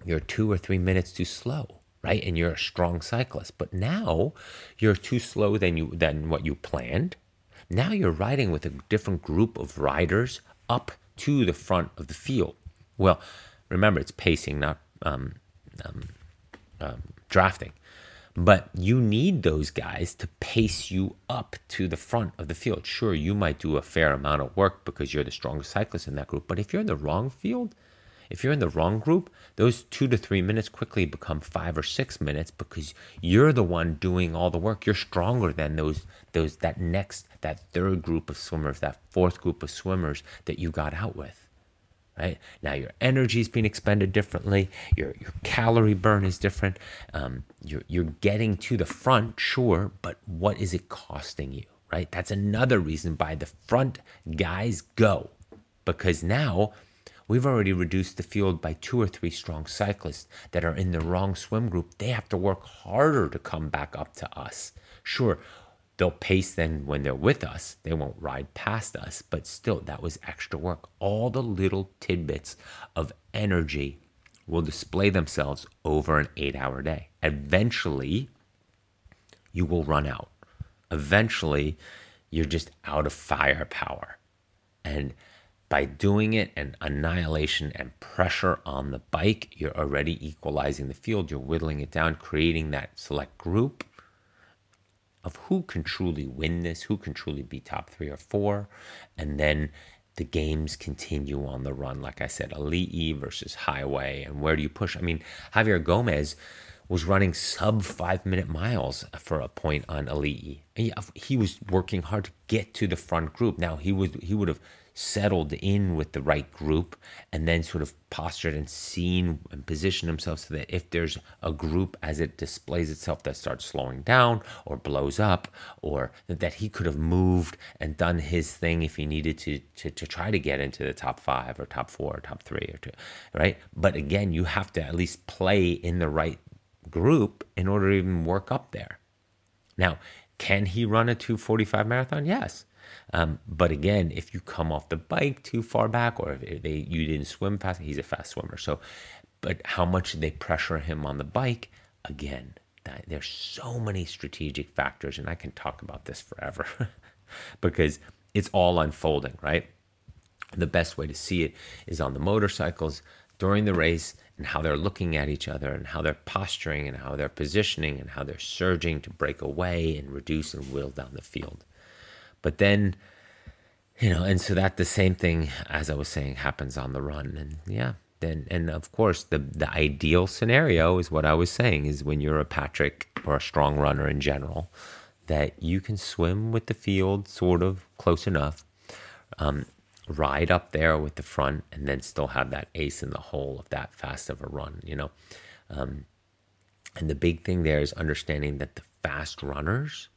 you're two or three minutes too slow right? And you're a strong cyclist. But now you're too slow than you than what you planned. Now you're riding with a different group of riders up to the front of the field. Well, remember it's pacing, not um, um, um, drafting. But you need those guys to pace you up to the front of the field. Sure, you might do a fair amount of work because you're the strongest cyclist in that group. But if you're in the wrong field, If you're in the wrong group, those two to three minutes quickly become five or six minutes because you're the one doing all the work. You're stronger than those those that next that third group of swimmers, that fourth group of swimmers that you got out with. Right now, your energy is being expended differently. Your your calorie burn is different. Um, you're you're getting to the front, sure, but what is it costing you? Right. That's another reason why the front guys go, because now We've already reduced the field by two or three strong cyclists that are in the wrong swim group. They have to work harder to come back up to us. Sure, they'll pace then when they're with us. They won't ride past us, but still, that was extra work. All the little tidbits of energy will display themselves over an eight hour day. Eventually, you will run out. Eventually, you're just out of firepower. And by doing it and annihilation and pressure on the bike, you're already equalizing the field. You're whittling it down, creating that select group of who can truly win this, who can truly be top three or four. And then the games continue on the run. Like I said, Ali'i versus highway. And where do you push? I mean, Javier Gomez was running sub five minute miles for a point on Ali'i. He, he was working hard to get to the front group. Now he was he would have settled in with the right group and then sort of postured and seen and positioned himself so that if there's a group as it displays itself that starts slowing down or blows up or that he could have moved and done his thing if he needed to, to, to try to get into the top five or top four or top three or two, right? But again, you have to at least play in the right group in order to even work up there. Now, can he run a 245 marathon? Yes. Um, but again, if you come off the bike too far back, or if they you didn't swim fast, he's a fast swimmer. So, but how much they pressure him on the bike? Again, that, there's so many strategic factors, and I can talk about this forever because it's all unfolding, right? The best way to see it is on the motorcycles during the race and how they're looking at each other and how they're posturing and how they're positioning and how they're surging to break away and reduce and wheel down the field. But then, you know, and so that the same thing as I was saying happens on the run. And yeah, then and of course the the ideal scenario is what I was saying is when you're a Patrick or a strong runner in general, that you can swim with the field sort of close enough. Um, ride up there with the front and then still have that ace in the hole of that fast of a run, you know. Um, and the big thing there is understanding that the fast runners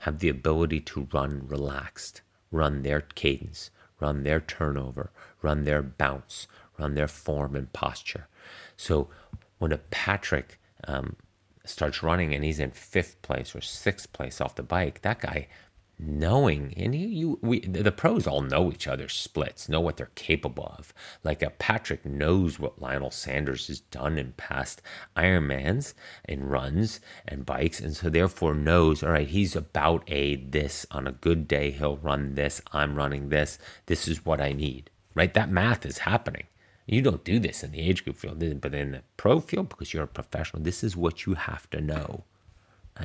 have the ability to run relaxed, run their cadence, run their turnover, run their bounce, run their form and posture. So when a Patrick um, starts running and he's in fifth place or sixth place off the bike, that guy knowing and you, you we the pros all know each other's splits know what they're capable of. Like a patrick knows what lionel sanders has done in past ironmans and runs and bikes and so therefore knows all right he's about a this. On a good day he'll run this. I'm running this. This is what i need right? That math is happening. You don't do this in the age group field but in the pro field because you're a professional this is what you have to know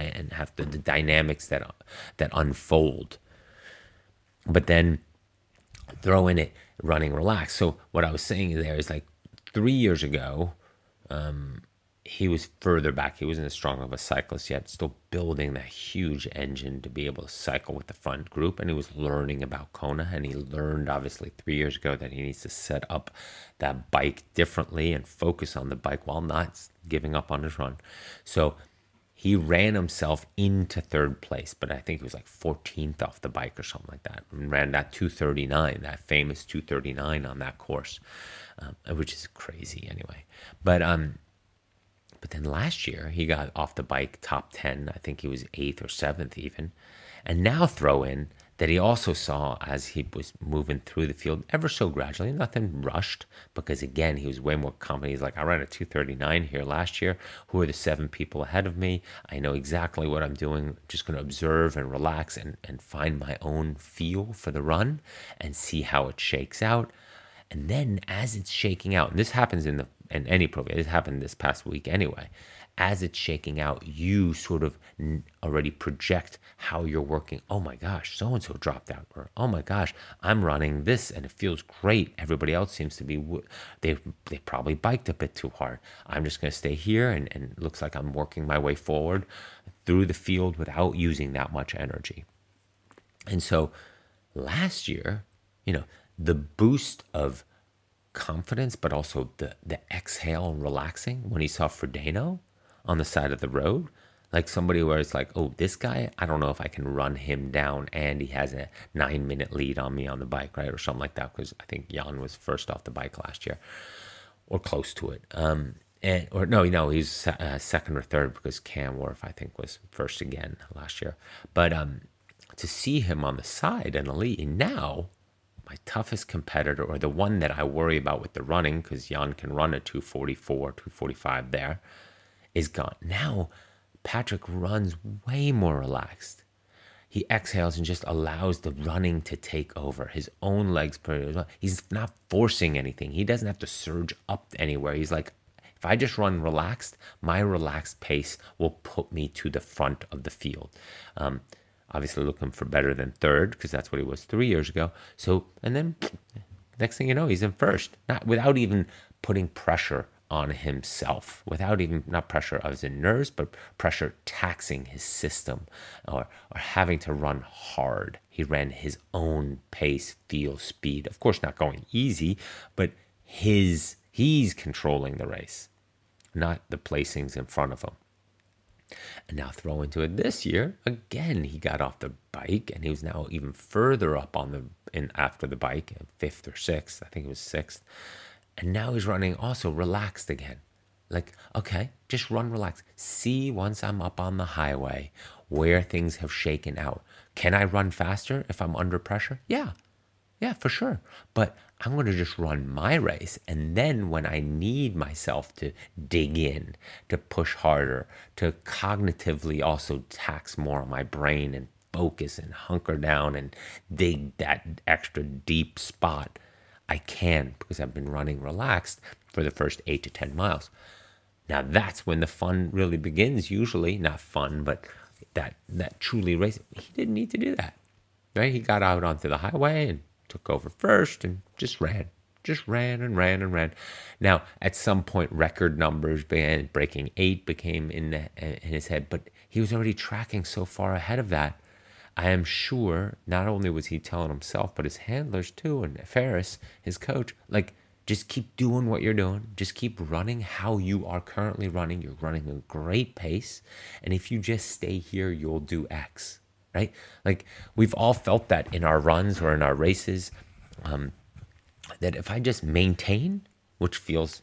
and have the, the dynamics that that unfold. But then throw in it running relaxed. So what I was saying there is like three years ago, um, he was further back. He wasn't as strong of a cyclist yet, still building that huge engine to be able to cycle with the front group. And he was learning about Kona. And he learned, obviously, three years ago that he needs to set up that bike differently and focus on the bike while not giving up on his run. So he ran himself into third place, but I think he was like 14th off the bike or something like that. And ran that 239, that famous 239 on that course, um, which is crazy anyway. But um, but then last year he got off the bike top 10. I think he was eighth or seventh even. And now throw in that he also saw as he was moving through the field ever so gradually, nothing rushed, because again, he was way more confident. He's like, I ran a 239 here last year. Who are the seven people ahead of me? I know exactly what I'm doing. just going to observe and relax and, and find my own feel for the run and see how it shakes out. And then as it's shaking out, and this happens in the in any pro, it happened this past week anyway. As it's shaking out, you sort of already project how you're working. Oh my gosh, so and so dropped out, or oh my gosh, I'm running this and it feels great. Everybody else seems to be they they probably biked a bit too hard. I'm just going to stay here, and and it looks like I'm working my way forward through the field without using that much energy. And so last year, you know, the boost of confidence, but also the, the exhale and relaxing when he saw Frodeno on the side of the road. Like somebody where it's like, oh, this guy, I don't know if I can run him down and he has a nine minute lead on me on the bike, right? Or something like that. Because I think Jan was first off the bike last year or close to it. Um, and, or no, no, he's uh, second or third because Cam Wurf, I think, was first again last year. But um, to see him on the side and elite, now my toughest competitor, or the one that I worry about with the running, because Jan can run a 244, 245 there, is gone. Now, Patrick runs way more relaxed. He exhales and just allows the running to take over his own legs. He's not forcing anything. He doesn't have to surge up anywhere. He's like, if I just run relaxed, my relaxed pace will put me to the front of the field. Um, obviously looking for better than third because that's what he was three years ago. So, and then next thing you know, he's in first, not without even putting pressure on himself, without even not pressure of his nerves, but pressure taxing his system or, or having to run hard. He ran his own pace, feel, speed. Of course, not going easy, but his he's controlling the race, not the placings in front of him. And now throw into it this year, again he got off the bike and he was now even further up on the in after the bike, fifth or sixth, I think it was sixth. And now he's running also relaxed again. Like, okay, just run relaxed. See once I'm up on the highway where things have shaken out. Can I run faster if I'm under pressure? Yeah. Yeah, for sure. But I'm going to just run my race. And then when I need myself to dig in, to push harder, to cognitively also tax more on my brain and focus and hunker down and dig that extra deep spot, I can because I've been running relaxed for the first eight to 10 miles. Now that's when the fun really begins, usually. Not fun, but that, that truly race. He didn't need to do that. Right? He got out onto the highway and took over first and just ran, just ran and ran and ran. Now, at some point, record numbers began breaking eight became in, the, in his head, but he was already tracking so far ahead of that. I am sure not only was he telling himself, but his handlers too, and Faris, his coach, like, just keep doing what you're doing. Just keep running how you are currently running. You're running a great pace. And if you just stay here, you'll do X right? Like we've all felt that in our runs or in our races. Um, that if I just maintain, which feels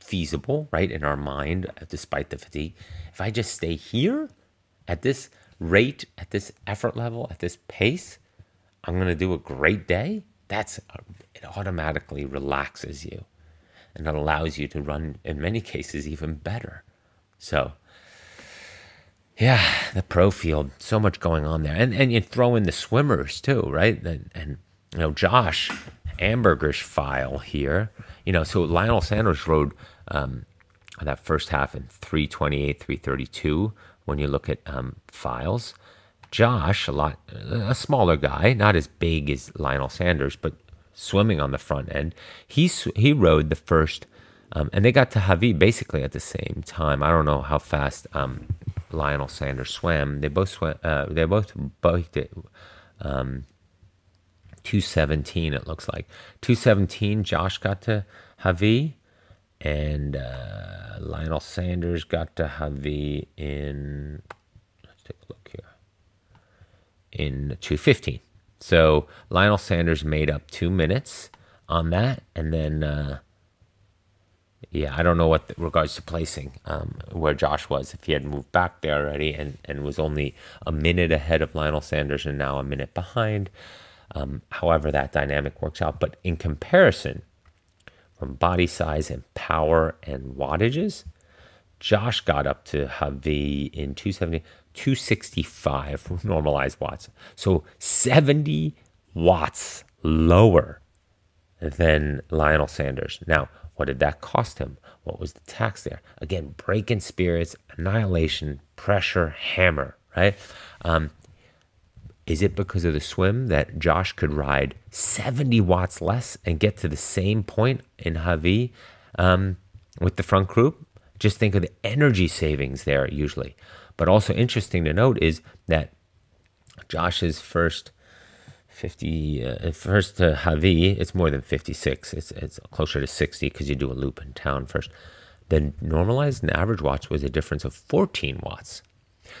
feasible, right, in our mind, despite the fatigue, if I just stay here at this rate, at this effort level, at this pace, I'm going to do a great day. That's it automatically relaxes you and it allows you to run in many cases even better. So, yeah, the pro field, so much going on there, and and you throw in the swimmers too, right? And, and you know Josh Amberger's file here, you know, so Lionel Sanders rode um, that first half in 328, 332. When you look at um, files, Josh, a lot, a smaller guy, not as big as Lionel Sanders, but swimming on the front end. He he rode the first, um, and they got to Hawi basically at the same time. I don't know how fast um, Lionel Sanders swam. They both swam. Uh, they both both did. Um, 217 it looks like 217 josh got to hawi and uh, lionel sanders got to hawi in let's take a look here in 215 so lionel sanders made up two minutes on that and then uh, yeah, I don't know what the, regards to placing um, where Josh was if he had moved back there already and, and was only a minute ahead of Lionel Sanders and now a minute behind. Um, however, that dynamic works out. But in comparison, from body size and power and wattages, Josh got up to Hawi in 270, 265 normalized watts. So 70 watts lower than Lionel Sanders. Now, what did that cost him? What was the tax there? Again, breaking spirits, annihilation, pressure, hammer, right? Um, is it because of the swim that Josh could ride 70 watts less and get to the same point in Hawi um, with the front group? Just think of the energy savings there usually. But also interesting to note is that Josh's first 50 uh, first to Hawi, it's more than 56. It's it's closer to 60 because you do a loop in town first. The normalized and average watts was a difference of 14 watts.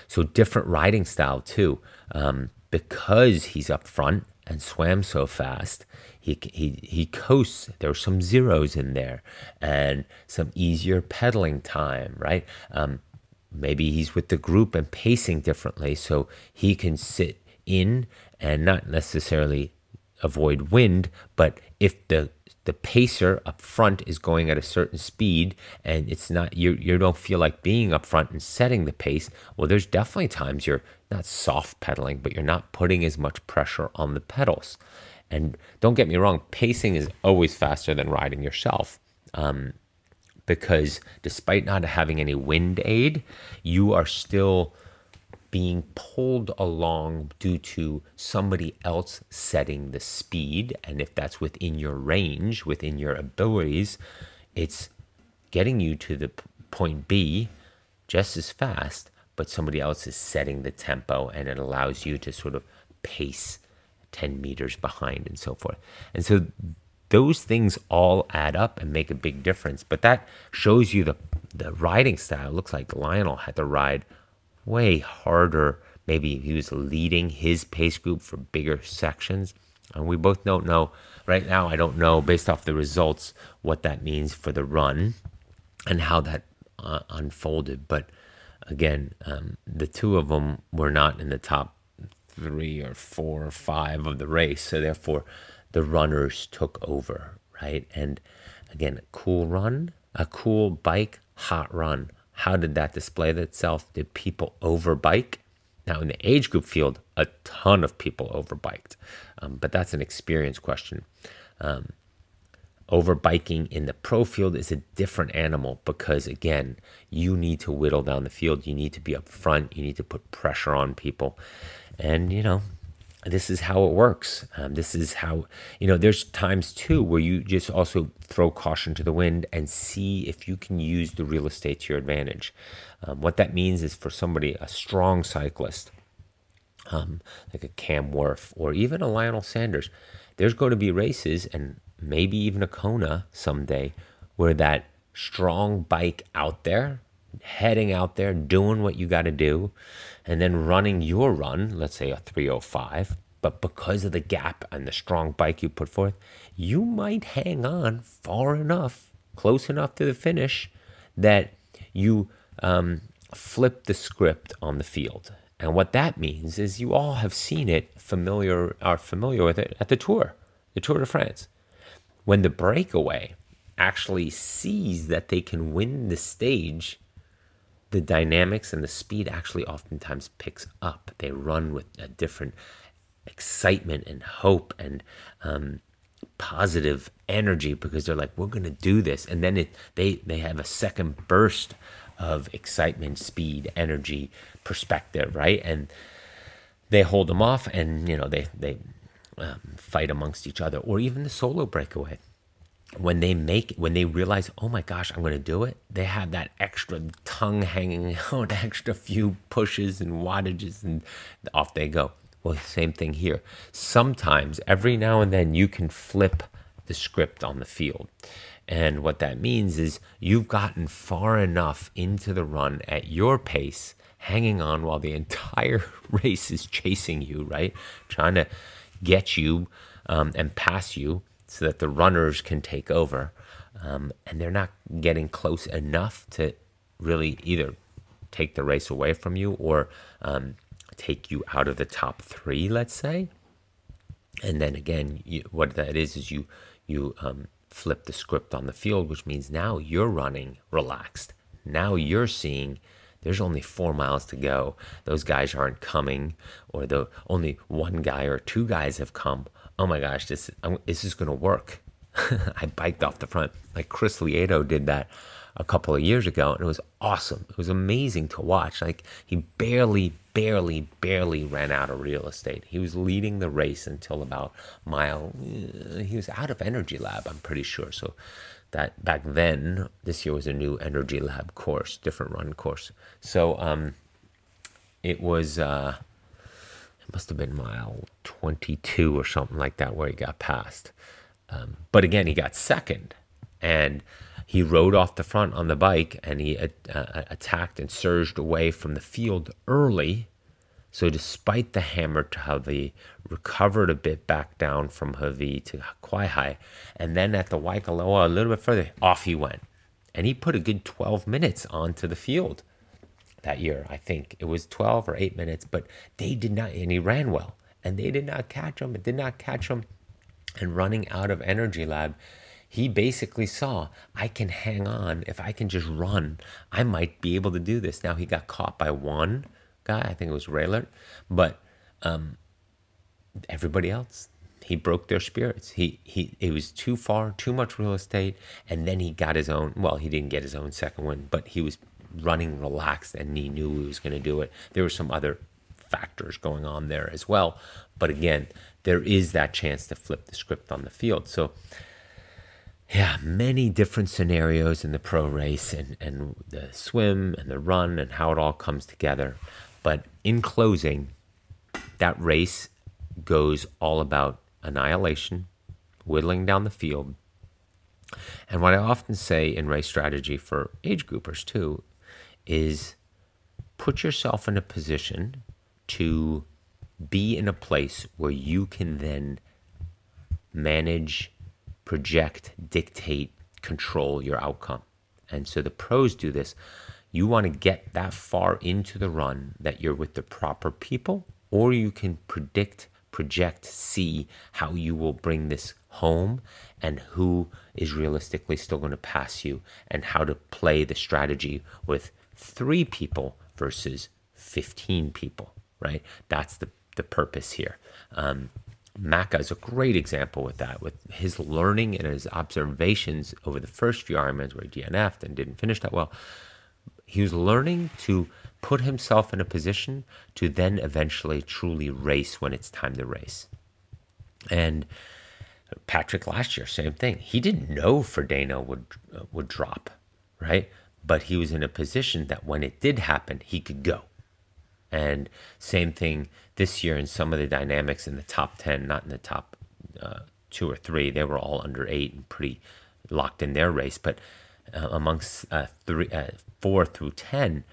So different riding style too. Um, because he's up front and swam so fast, he, he, he coasts. There were some zeros in there and some easier pedaling time, right? Um, maybe he's with the group and pacing differently so he can sit in and not necessarily avoid wind, but if the the pacer up front is going at a certain speed and it's not you you don't feel like being up front and setting the pace, well there's definitely times you're not soft pedaling, but you're not putting as much pressure on the pedals. And don't get me wrong, pacing is always faster than riding yourself. Um, because despite not having any wind aid, you are still being pulled along due to somebody else setting the speed. And if that's within your range, within your abilities, it's getting you to the point B just as fast, but somebody else is setting the tempo and it allows you to sort of pace 10 meters behind and so forth. And so those things all add up and make a big difference. But that shows you the the riding style. It looks like Lionel had to ride way harder. Maybe he was leading his pace group for bigger sections. And we both don't know right now. I don't know based off the results what that means for the run and how that uh, unfolded. But again, um, the two of them were not in the top three or four or five of the race. So therefore, the runners took over, right? And again, cool run, a cool bike, hot run. How did that display itself? Did people overbike? Now, in the age group field, a ton of people overbiked, um, but that's an experience question. Um, overbiking in the pro field is a different animal because, again, you need to whittle down the field. You need to be up front. You need to put pressure on people. And, you know, this is how it works. Um, this is how, you know, there's times too where you just also throw caution to the wind and see if you can use the real estate to your advantage. Um, what that means is for somebody, a strong cyclist, um, like a Cam Wurf or even a Lionel Sanders, there's going to be races and maybe even a Kona someday where that strong bike out there, heading out there, doing what you got to do, and then running your run, let's say a 305, but because of the gap and the strong bike you put forth, you might hang on far enough, close enough to the finish, that you um, flip the script on the field. And what that means is you all have seen it, familiar are familiar with it at the Tour, the Tour de France. When the breakaway actually sees that they can win the stage the dynamics and the speed actually oftentimes picks up. They run with a different excitement and hope and um, positive energy because they're like, we're going to do this. And then it, they, they have a second burst of excitement, speed, energy, perspective, right? And they hold them off and, you know, they, they um, fight amongst each other or even the solo breakaway. When they make when they realize oh my gosh i'm going to do it they have that extra tongue hanging out extra few pushes and wattages and off they go. Well same thing here. Sometimes every now and then you can flip the script on the field. And what that means is you've gotten far enough into the run at your pace hanging on while the entire race is chasing you right? Trying to get you um, and pass you so that the runners can take over. Um, and they're not getting close enough to really either take the race away from you or um, take you out of the top three, let's say. And then again, you, what that is is you you um, flip the script on the field, which means now you're running relaxed. Now you're seeing there's only four miles to go. Those guys aren't coming, or the only one guy or two guys have come oh my gosh, this I'm, this is to work. I biked off the front. Like Chris Lieto did that a couple of years ago, and it was awesome. It was amazing to watch. Like he barely, barely, barely ran out of real estate. He was leading the race until about mile. Uh, he was out of Energy Lab, I'm pretty sure. So that back then, this year was a new Energy Lab course, different run course. So um, it was. Uh, it must have been mile 22 or something like that where he got past. Um, but again, he got second, and he rode off the front on the bike and he uh, uh, attacked and surged away from the field early. So, despite the hammer to Hawi, recovered a bit back down from Hawi to Kawaihae, and then at the Waikoloa a little bit further, off he went. And he put a good 12 minutes onto the field that year, I think. It was 12 or 8 minutes, but they did not, and he ran well. And they did not catch him. It did not catch him. And running out of Energy Lab, he basically saw I can hang on if I can just run. I might be able to do this. Now he got caught by one guy, I think it was Raelert, but um, everybody else he broke their spirits. He he it was too far, too much real estate, and then he got his own. Well, he didn't get his own second one, but he was running relaxed and he knew he was going to do it. There were some other factors going on there as well, but again, there is that chance to flip the script on the field. So yeah, many different scenarios in the pro race and, and the swim and the run and how it all comes together. But in closing, that race goes all about annihilation, whittling down the field. And what I often say in race strategy for age groupers too is put yourself in a position to be in a place where you can then manage project, dictate, control your outcome. And so the pros do this. You want to get that far into the run that you're with the proper people, or you can predict, project, see how you will bring this home and who is realistically still going to pass you, and how to play the strategy with three people versus 15 people, right? That's the, the purpose here. Um, Macca is a great example with that, with his learning and his observations over the first few Ironmans where he DNF'd and didn't finish that well. He was learning to put himself in a position to then eventually truly race when it's time to race. And Patrick last year, same thing. He didn't know Frodeno would uh, would drop, right? But he was in a position that when it did happen, he could go. And same thing this year in some of the dynamics in the top 10, not in the top uh, two or three. They were all under eight and pretty locked in their race. But uh, amongst uh, three, uh, four through 10,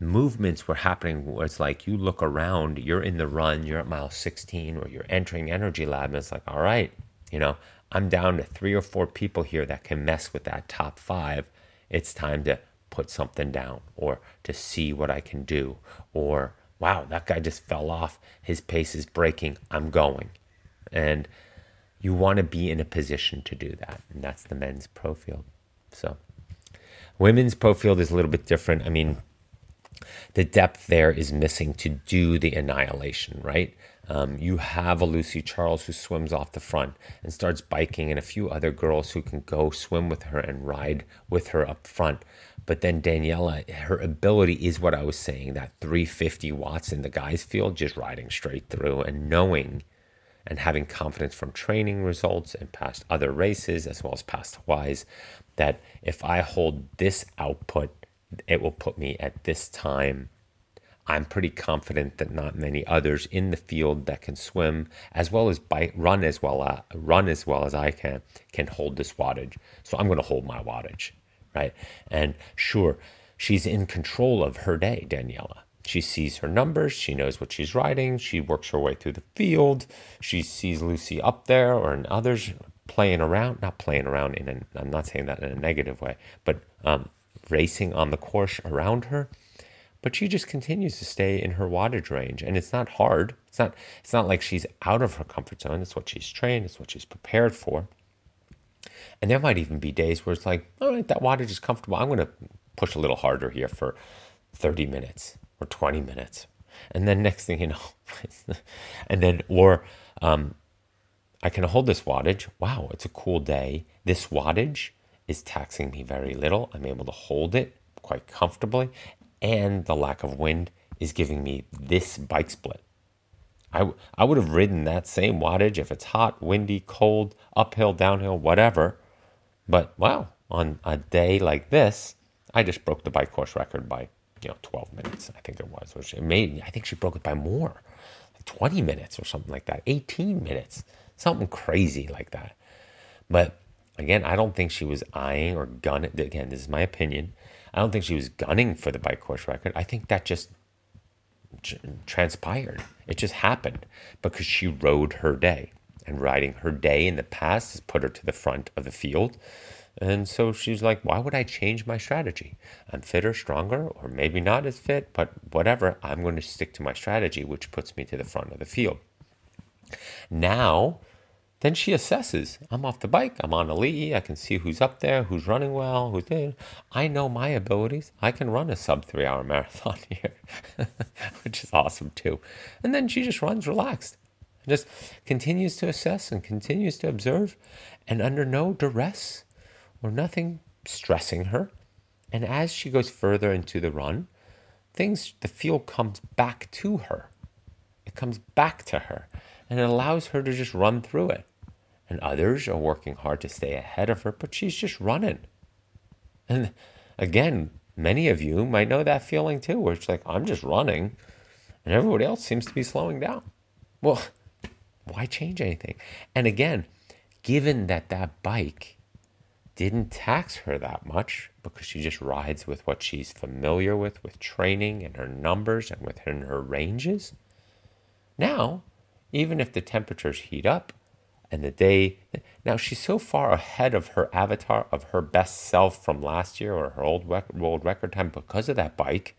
movements were happening where it's like you look around, you're in the run, you're at mile 16, or you're entering Energy Lab, and it's like, all right, you know, I'm down to three or four people here that can mess with that top five. It's time to put something down or to see what I can do or wow, that guy just fell off. His pace is breaking. I'm going. And you want to be in a position to do that. And that's the men's pro field. So, women's pro field is a little bit different. I mean, the depth there is missing to do the annihilation, right? Um, you have a Lucy Charles who swims off the front and starts biking, and a few other girls who can go swim with her and ride with her up front. But then Daniela, her ability is what I was saying that 350 watts in the guys' field, just riding straight through and knowing and having confidence from training results and past other races as well as past Hawaii's that if I hold this output, it will put me at this time I'm pretty confident that not many others in the field that can swim as well as bike, run as well uh, run as well as I can can hold this wattage. So I'm going to hold my wattage, right? And sure, she's in control of her day, Daniela. She sees her numbers. She knows what she's riding. She works her way through the field. She sees Lucy up there or in others playing around. Not playing around in. i I'm not saying that in a negative way, but um, racing on the course around her but she just continues to stay in her wattage range and it's not hard it's not it's not like she's out of her comfort zone it's what she's trained it's what she's prepared for and there might even be days where it's like all right that wattage is comfortable i'm going to push a little harder here for 30 minutes or 20 minutes and then next thing you know and then or um, I can hold this wattage. Wow, it's a cool day. This wattage is taxing me very little. I'm able to hold it quite comfortably. And the lack of wind is giving me this bike split. I, I would have ridden that same wattage if it's hot, windy, cold, uphill, downhill, whatever. But wow, on a day like this, I just broke the bike course record by you know 12 minutes. I think it was, which made. I think she broke it by more, like 20 minutes or something like that, 18 minutes, something crazy like that. But again, I don't think she was eyeing or gunning. Again, this is my opinion. I don't think she was gunning for the bike course record. I think that just transpired. It just happened because she rode her day. And riding her day in the past has put her to the front of the field. And so she's like, why would I change my strategy? I'm fitter, stronger, or maybe not as fit, but whatever. I'm going to stick to my strategy, which puts me to the front of the field. Now, then she assesses. I'm off the bike. I'm on a Ali'i. I can see who's up there, who's running well, who's there. I know my abilities. I can run a sub three hour marathon here, which is awesome too. And then she just runs relaxed and just continues to assess and continues to observe and under no duress or nothing stressing her. And as she goes further into the run, things, the field comes back to her. It comes back to her and it allows her to just run through it. And others are working hard to stay ahead of her, but she's just running. And again, many of you might know that feeling too, where it's like, I'm just running and everybody else seems to be slowing down. Well, why change anything? And again, given that that bike didn't tax her that much because she just rides with what she's familiar with, with training and her numbers and within her ranges. Now, even if the temperatures heat up and the day, now she's so far ahead of her avatar of her best self from last year or her old world record time because of that bike.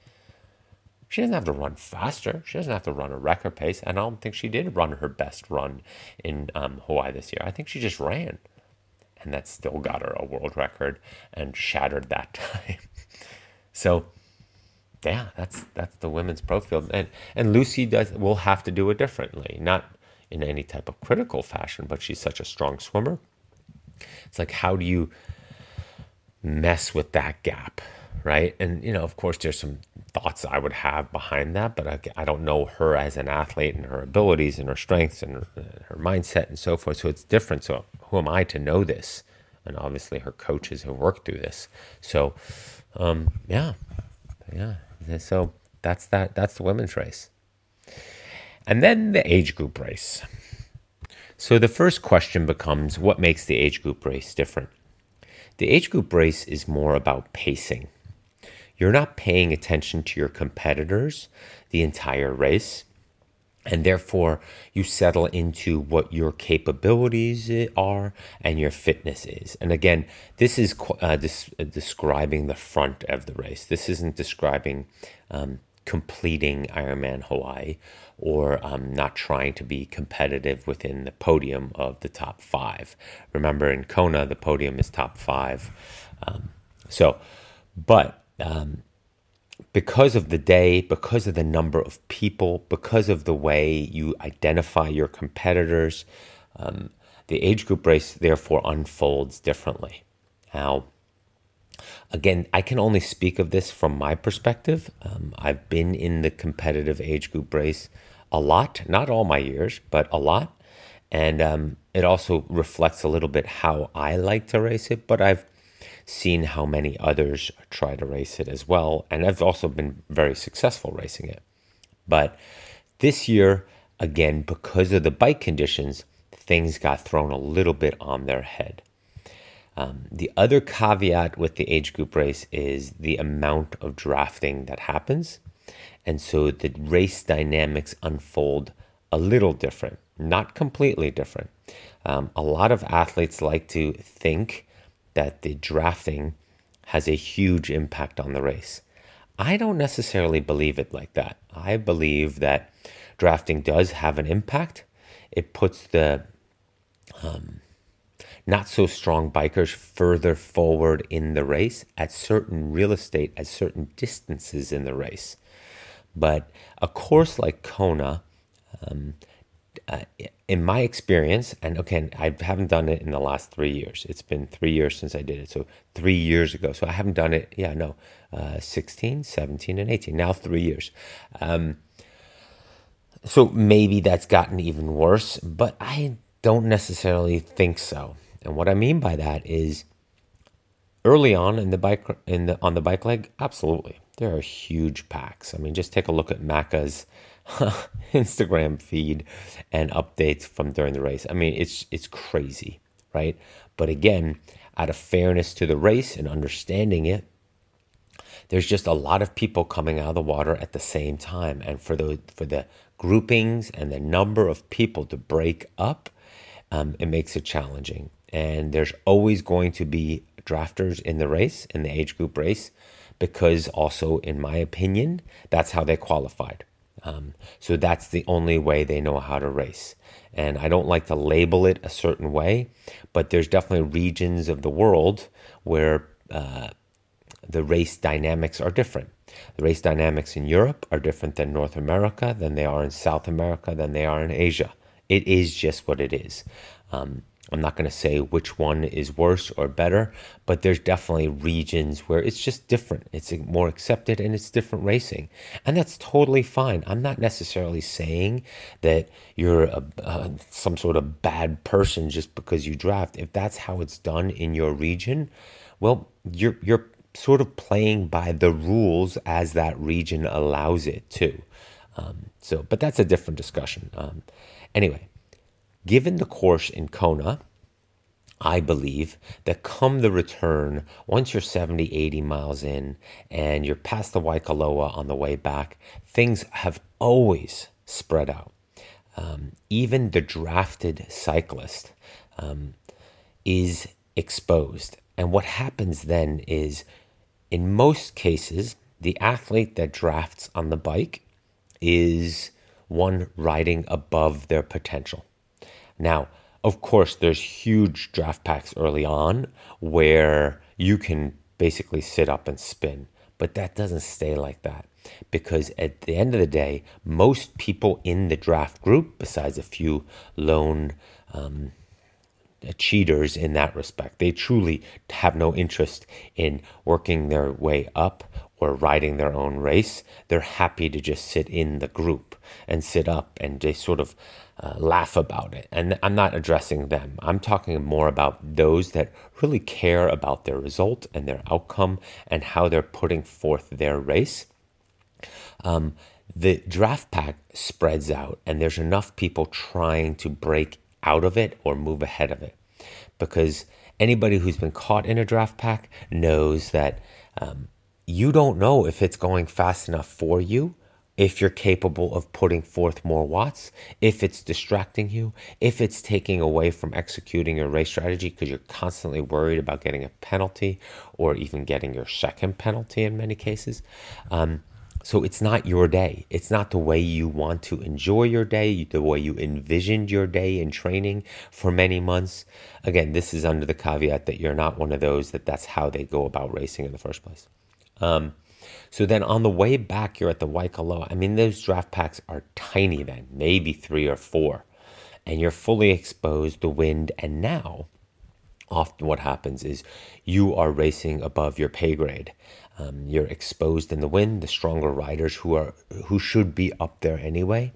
She doesn't have to run faster. She doesn't have to run a record pace. And I don't think she did run her best run in um, Hawaii this year. I think she just ran and that still got her a world record and shattered that time. so yeah, that's that's the women's pro field. And and Lucy does will have to do it differently, not in any type of critical fashion, but she's such a strong swimmer. It's like how do you mess with that gap, right? And you know, of course, there's some thoughts I would have behind that, but I, I don't know her as an athlete and her abilities and her strengths and her, her mindset and so forth. So it's different. So who am I to know this? And obviously, her coaches have worked through this. So, um, yeah, yeah. So that's that. That's the women's race, and then the age group race. So the first question becomes, what makes the age group race different? The age group race is more about pacing. You're not paying attention to your competitors the entire race and therefore you settle into what your capabilities are and your fitness is. And again this is uh, this, uh, describing the front of the race. This isn't describing um, completing ironman hawaii or um, not trying to be competitive within the podium of the top five. Remember in kona the podium is top five. Um, so but um, because of the day, because of the number of people, because of the way you identify your competitors, um, the age group race therefore unfolds differently. Now, again, I can only speak of this from my perspective. Um, I've been in the competitive age group race a lot, not all my years, but a lot. And um, it also reflects a little bit how I like to race it, but I've seen how many others try to race it as well. And I've also been very successful racing it. But this year, again, because of the bike conditions, things got thrown a little bit on their head. Um, the other caveat with the age group race is the amount of drafting that happens. And so the race dynamics unfold a little different, not completely different. Um, a lot of athletes like to think that the drafting has a huge impact on the race. I don't necessarily believe it like that. I believe that drafting does have an impact. It puts the um, not so strong bikers further forward in the race at certain real estate, at certain distances in the race. But a course like Kona, um, uh, in my experience, and okay, I haven't done it in the last three years. It's been three years since I did it. So three years ago. So I haven't done it, yeah, no, uh, 16, 17, and 18. Now three years. Um, so maybe that's gotten even worse, but I don't necessarily think so. And what I mean by that is early on in the bike in the on the bike leg, absolutely. There are huge packs. I mean, just take a look at Macca's Instagram feed and updates from during the race. I mean, it's it's crazy, right? But again, out of fairness to the race and understanding it, there's just a lot of people coming out of the water at the same time, and for the for the groupings and the number of people to break up, um, it makes it challenging. And there's always going to be drafters in the race, in the age group race, because also, in my opinion, that's how they qualified. Um, so that's the only way they know how to race. And I don't like to label it a certain way, but there's definitely regions of the world where uh, the race dynamics are different. The race dynamics in Europe are different than North America, than they are in South America, than they are in Asia. It is just what it is. Um, I'm not going to say which one is worse or better, but there's definitely regions where it's just different. It's more accepted and it's different racing. And that's totally fine. I'm not necessarily saying that you're a, a, some sort of bad person just because you draft. If that's how it's done in your region, well, you're, you're sort of playing by the rules as that region allows it to. Um, so, but that's a different discussion. Um, anyway, Given the course in Kona, I believe that come the return, once you're 70, 80 miles in and you're past the Waikoloa on the way back, things have always spread out. Um, even the drafted cyclist um, is exposed. And what happens then is, in most cases, the athlete that drafts on the bike is one riding above their potential. Now, of course, there's huge draft packs early on where you can basically sit up and spin, but that doesn't stay like that because at the end of the day, most people in the draft group, besides a few lone um, cheaters in that respect, they truly have no interest in working their way up or riding their own race. They're happy to just sit in the group and sit up and they sort of uh, laugh about it. And I'm not addressing them. I'm talking more about those that really care about their result and their outcome and how they're putting forth their race. Um, the draft pack spreads out, and there's enough people trying to break out of it or move ahead of it. Because anybody who's been caught in a draft pack knows that um, you don't know if it's going fast enough for you if you're capable of putting forth more watts, if it's distracting you, if it's taking away from executing your race strategy because you're constantly worried about getting a penalty or even getting your second penalty in many cases. Um, so it's not your day. It's not the way you want to enjoy your day, the way you envisioned your day in training for many months. Again, this is under the caveat that you're not one of those that that's how they go about racing in the first place. Um, so then on the way back, you're at the Waikoloa. I mean, those draft packs are tiny then, maybe three or four. And you're fully exposed to wind. And now, often what happens is you are racing above your pay grade. Um, you're exposed in the wind. The stronger riders who are who should be up there anyway,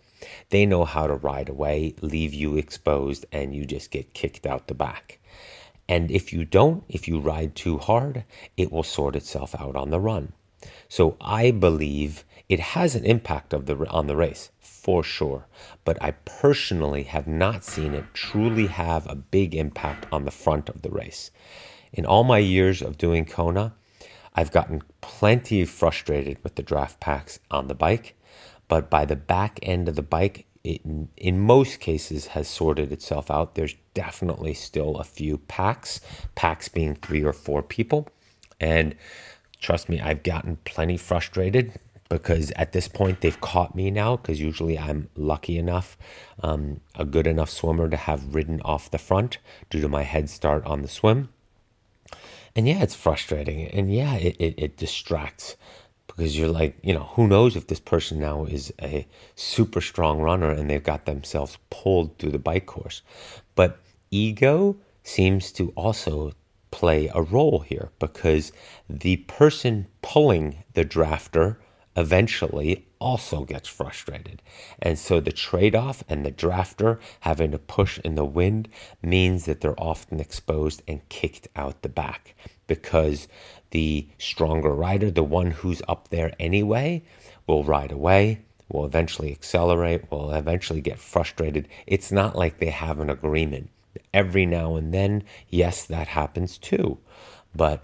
they know how to ride away, leave you exposed, and you just get kicked out the back. And if you don't, if you ride too hard, it will sort itself out on the run. So I believe it has an impact of the on the race for sure, but I personally have not seen it truly have a big impact on the front of the race. In all my years of doing Kona, I've gotten plenty frustrated with the draft packs on the bike, but by the back end of the bike, it, in most cases has sorted itself out. There's definitely still a few packs, packs being three or four people, and trust me, I've gotten plenty frustrated because at this point they've caught me now because usually I'm lucky enough, um, a good enough swimmer to have ridden off the front due to my head start on the swim. And yeah, it's frustrating. And yeah, it, it, it distracts because you're like, you know, who knows if this person now is a super strong runner and they've got themselves pulled through the bike course. But ego seems to also play a role here because the person pulling the drafter eventually also gets frustrated. And so the trade off and the drafter having to push in the wind means that they're often exposed and kicked out the back because the stronger rider, the one who's up there anyway, will ride away, will eventually accelerate, will eventually get frustrated. It's not like they have an agreement. Every now and then, yes, that happens too. But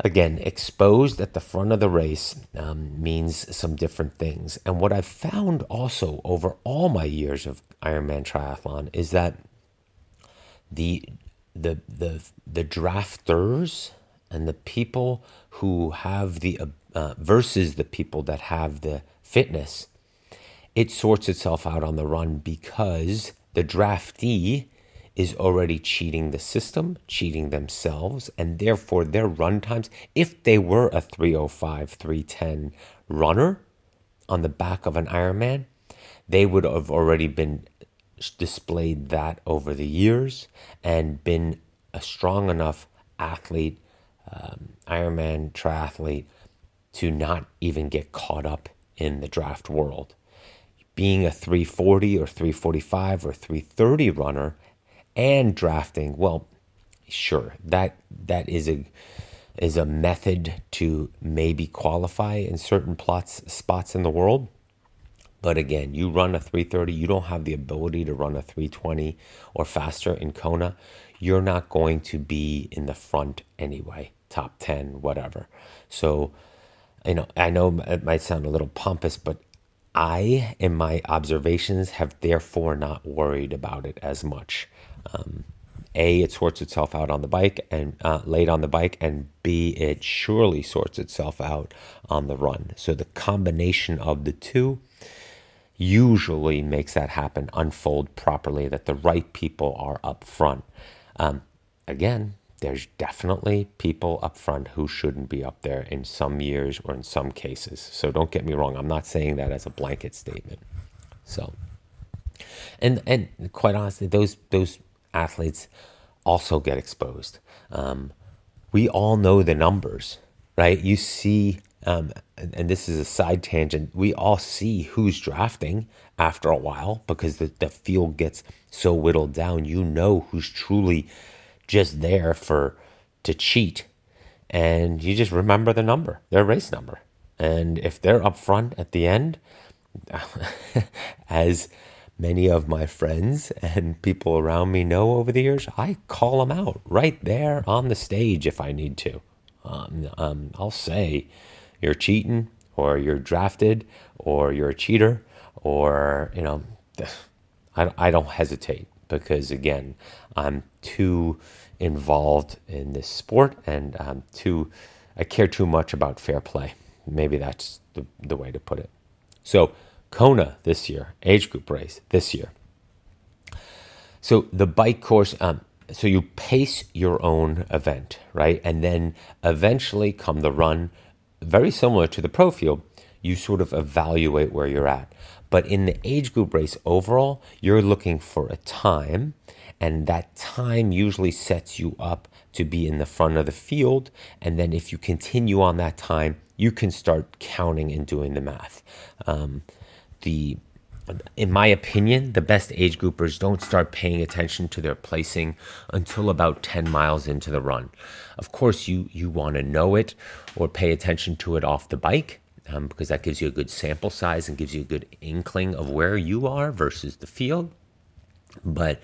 again, exposed at the front of the race um, means some different things. And what I've found also over all my years of Ironman triathlon is that the the the the drafters and the people who have the uh, versus the people that have the fitness, it sorts itself out on the run because the draftee is already cheating the system, cheating themselves, and therefore their run times, if they were a 305, 310 runner on the back of an Ironman, they would have already been displayed that over the years and been a strong enough athlete, um, Ironman triathlete, to not even get caught up in the draft world. Being a 340 or 345 or 330 runner and drafting, well, sure, that that is a is a method to maybe qualify in certain plots spots in the world. But again, you run a 330, you don't have the ability to run a 320 or faster in Kona. You're not going to be in the front anyway, top 10, whatever. So, you know, I know it might sound a little pompous, but I, in my observations, have therefore not worried about it as much. Um, a, it sorts itself out on the bike and uh, late on the bike, and B, it surely sorts itself out on the run. So the combination of the two usually makes that happen unfold properly, that the right people are up front. Um, again, there's definitely people up front who shouldn't be up there in some years or in some cases. So don't get me wrong. I'm not saying that as a blanket statement. So, and and quite honestly, those those athletes also get exposed. Um, we all know the numbers, right? You see, um, and, and, this is a side tangent, we all see who's drafting after a while because the, the field gets so whittled down. You know who's truly just there for to cheat. And you just remember the number, their race number. And if they're up front at the end, as many of my friends and people around me know over the years, I call them out right there on the stage if I need to. Um, um, I'll say, you're cheating, or you're drafted, or you're a cheater, or, you know, I, I don't hesitate because, again, I'm too involved in this sport and I'm too, I care too much about fair play. Maybe that's the, the way to put it. So, Kona this year, age group race this year. So the bike course, um, so you pace your own event, right? And then eventually come the run, very similar to the pro field, you sort of evaluate where you're at. But in the age group race overall, you're looking for a time, and that time usually sets you up to be in the front of the field. And then if you continue on that time, you can start counting and doing the math. Um, the in my opinion, the best age groupers don't start paying attention to their placing until about 10 miles into the run. Of course, you, you want to know it or pay attention to it off the bike um, because that gives you a good sample size and gives you a good inkling of where you are versus the field. But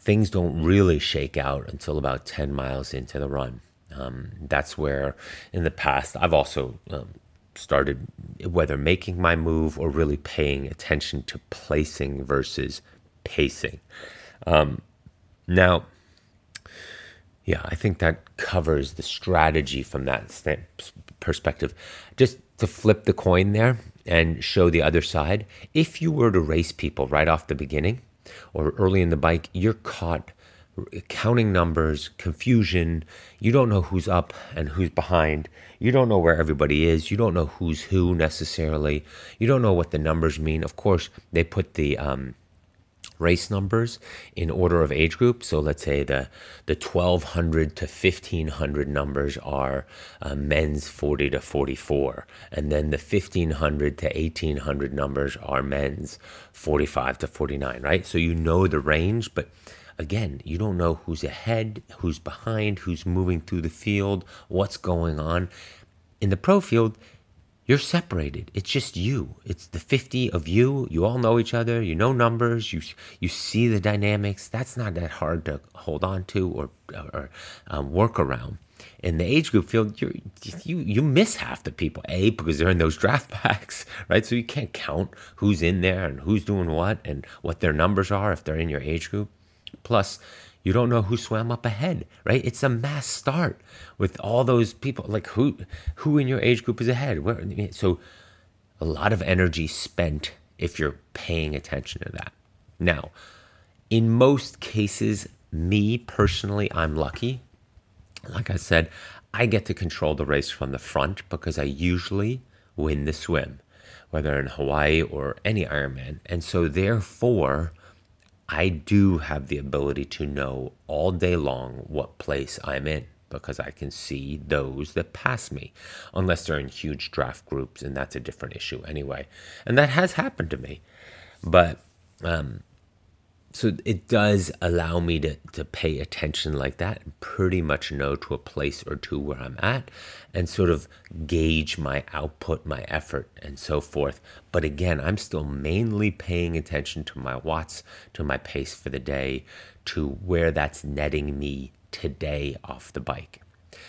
things don't really shake out until about 10 miles into the run. Um, that's where, in the past, I've also um, started whether making my move or really paying attention to placing versus pacing. Um, now, yeah, I think that covers the strategy from that perspective. Just to flip the coin there and show the other side, if you were to race people right off the beginning or early in the bike, you're caught counting numbers, confusion. You don't know who's up and who's behind. You don't know where everybody is. You don't know who's who necessarily. You don't know what the numbers mean. Of course, they put the um, race numbers in order of age group. So let's say the the 1200 to 1500 numbers are uh, men's 40 to 44, and then the 1500 to 1800 numbers are men's 45 to 49. Right. So you know the range, but again, you don't know who's ahead, who's behind, who's moving through the field, what's going on. In the pro field, you're separated. It's just you. It's the 50 of you. You all know each other. You know numbers. You you see the dynamics. That's not that hard to hold on to or or um, work around. In the age group field, you you you miss half the people. A because they're in those draft packs, right? So you can't count who's in there and who's doing what and what their numbers are if they're in your age group. Plus, you don't know who swam up ahead, right? It's a mass start with all those people. Like who, who in your age group is ahead? Where, so, a lot of energy spent if you're paying attention to that. Now, in most cases, me personally, I'm lucky. Like I said, I get to control the race from the front because I usually win the swim, whether in Hawaii or any Ironman. And so, therefore, I do have the ability to know all day long what place I'm in because I can see those that pass me, unless they're in huge draft groups, and that's a different issue anyway. And that has happened to me. But um, so it does allow me to, to pay attention like that and pretty much know to a place or two where I'm at and sort of gauge my output, my effort, and so forth. But again, I'm still mainly paying attention to my watts, to my pace for the day, to where that's netting me today off the bike.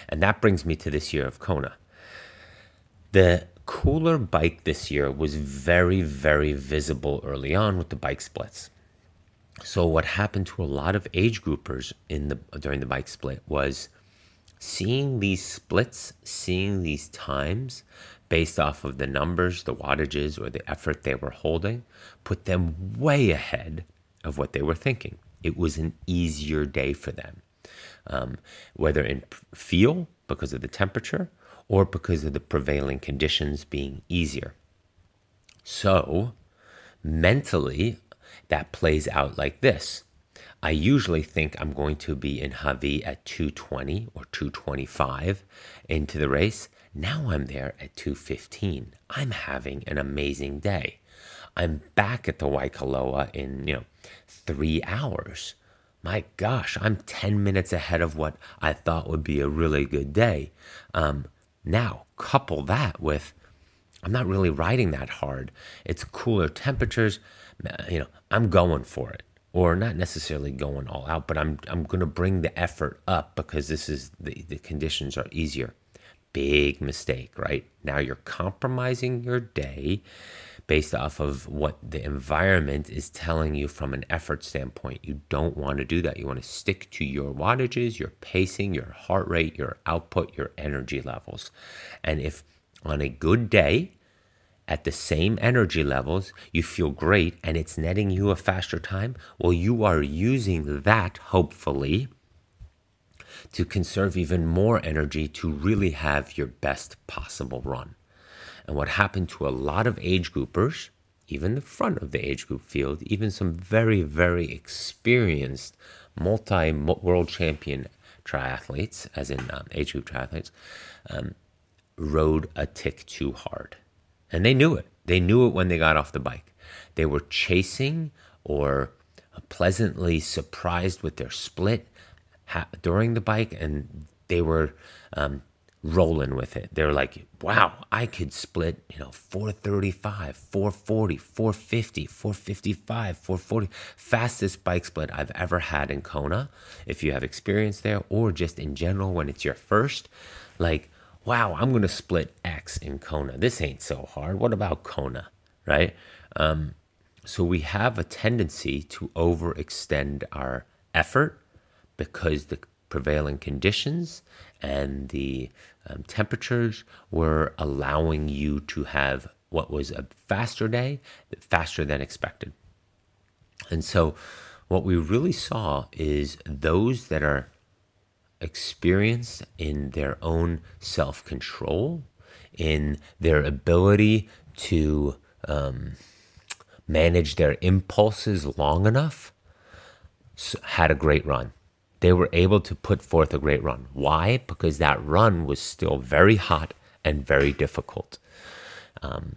And that brings me to this year of Kona. The cooler bike this year was very, very visible early on with the bike splits so what happened to a lot of age groupers in the during the bike split was seeing these splits, seeing these times based off of the numbers, the wattages, or the effort they were holding, put them way ahead of what they were thinking. It was an easier day for them, um, whether in feel because of the temperature or because of the prevailing conditions being easier. So, mentally, that plays out like this. I usually think I'm going to be in Hawi at 220 or 225 into the race. Now I'm there at 215. I'm having an amazing day. I'm back at the Waikoloa in, you know, three hours. My gosh, I'm 10 minutes ahead of what I thought would be a really good day. Um, now, couple that with I'm not really riding that hard. It's cooler temperatures you know, I'm going for it. Or not necessarily going all out, but I'm I'm gonna bring the effort up because this is the, the conditions are easier. Big mistake, right? Now you're compromising your day based off of what the environment is telling you from an effort standpoint. You don't want to do that. You want to stick to your wattages, your pacing, your heart rate, your output, your energy levels. And if on a good day, at the same energy levels, you feel great, and it's netting you a faster time, well, you are using that, hopefully, to conserve even more energy to really have your best possible run. And what happened to a lot of age groupers, even the front of the age group field, even some very, very experienced multi world champion triathletes, as in um, age group triathletes, um, rode a tick too hard. And they knew it. They knew it when they got off the bike. They were chasing or pleasantly surprised with their split during the bike, and they were um, rolling with it. They're like, wow, I could split, you know, 435, 440, 450, 455, 440. Fastest bike split I've ever had in Kona, if you have experience there, or just in general when it's your first. Like, wow, I'm going to split X in Kona. This ain't so hard. What about Kona, right? Um, so we have a tendency to overextend our effort because the prevailing conditions and the um, temperatures were allowing you to have what was a faster day, faster than expected. And so what we really saw is those that are experienced in their own self control, in their ability to um, manage their impulses long enough, had a great run. They were able to put forth a great run. Why? Because that run was still very hot and very difficult. Um,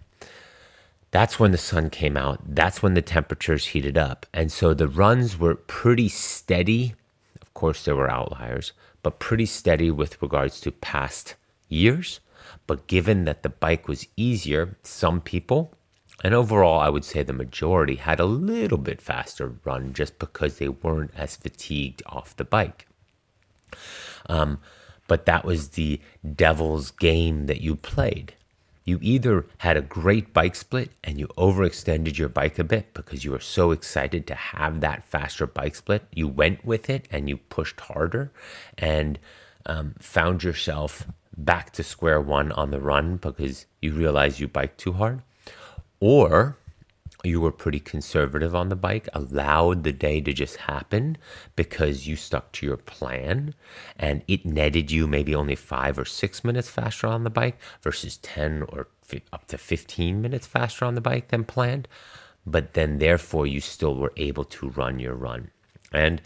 that's when the sun came out. That's when the temperatures heated up. And so the runs were pretty steady. Of course, there were outliers, but pretty steady with regards to past years. But given that the bike was easier, some people, and overall, I would say the majority, had a little bit faster run just because they weren't as fatigued off the bike. Um, but that was the devil's game that you played. You either had a great bike split and you overextended your bike a bit because you were so excited to have that faster bike split. You went with it and you pushed harder and um, found yourself back to square one on the run because you realized you biked too hard. Or you were pretty conservative on the bike, allowed the day to just happen because you stuck to your plan and it netted you maybe only five or six minutes faster on the bike versus 10 or up to 15 minutes faster on the bike than planned. But then, therefore, you still were able to run your run. And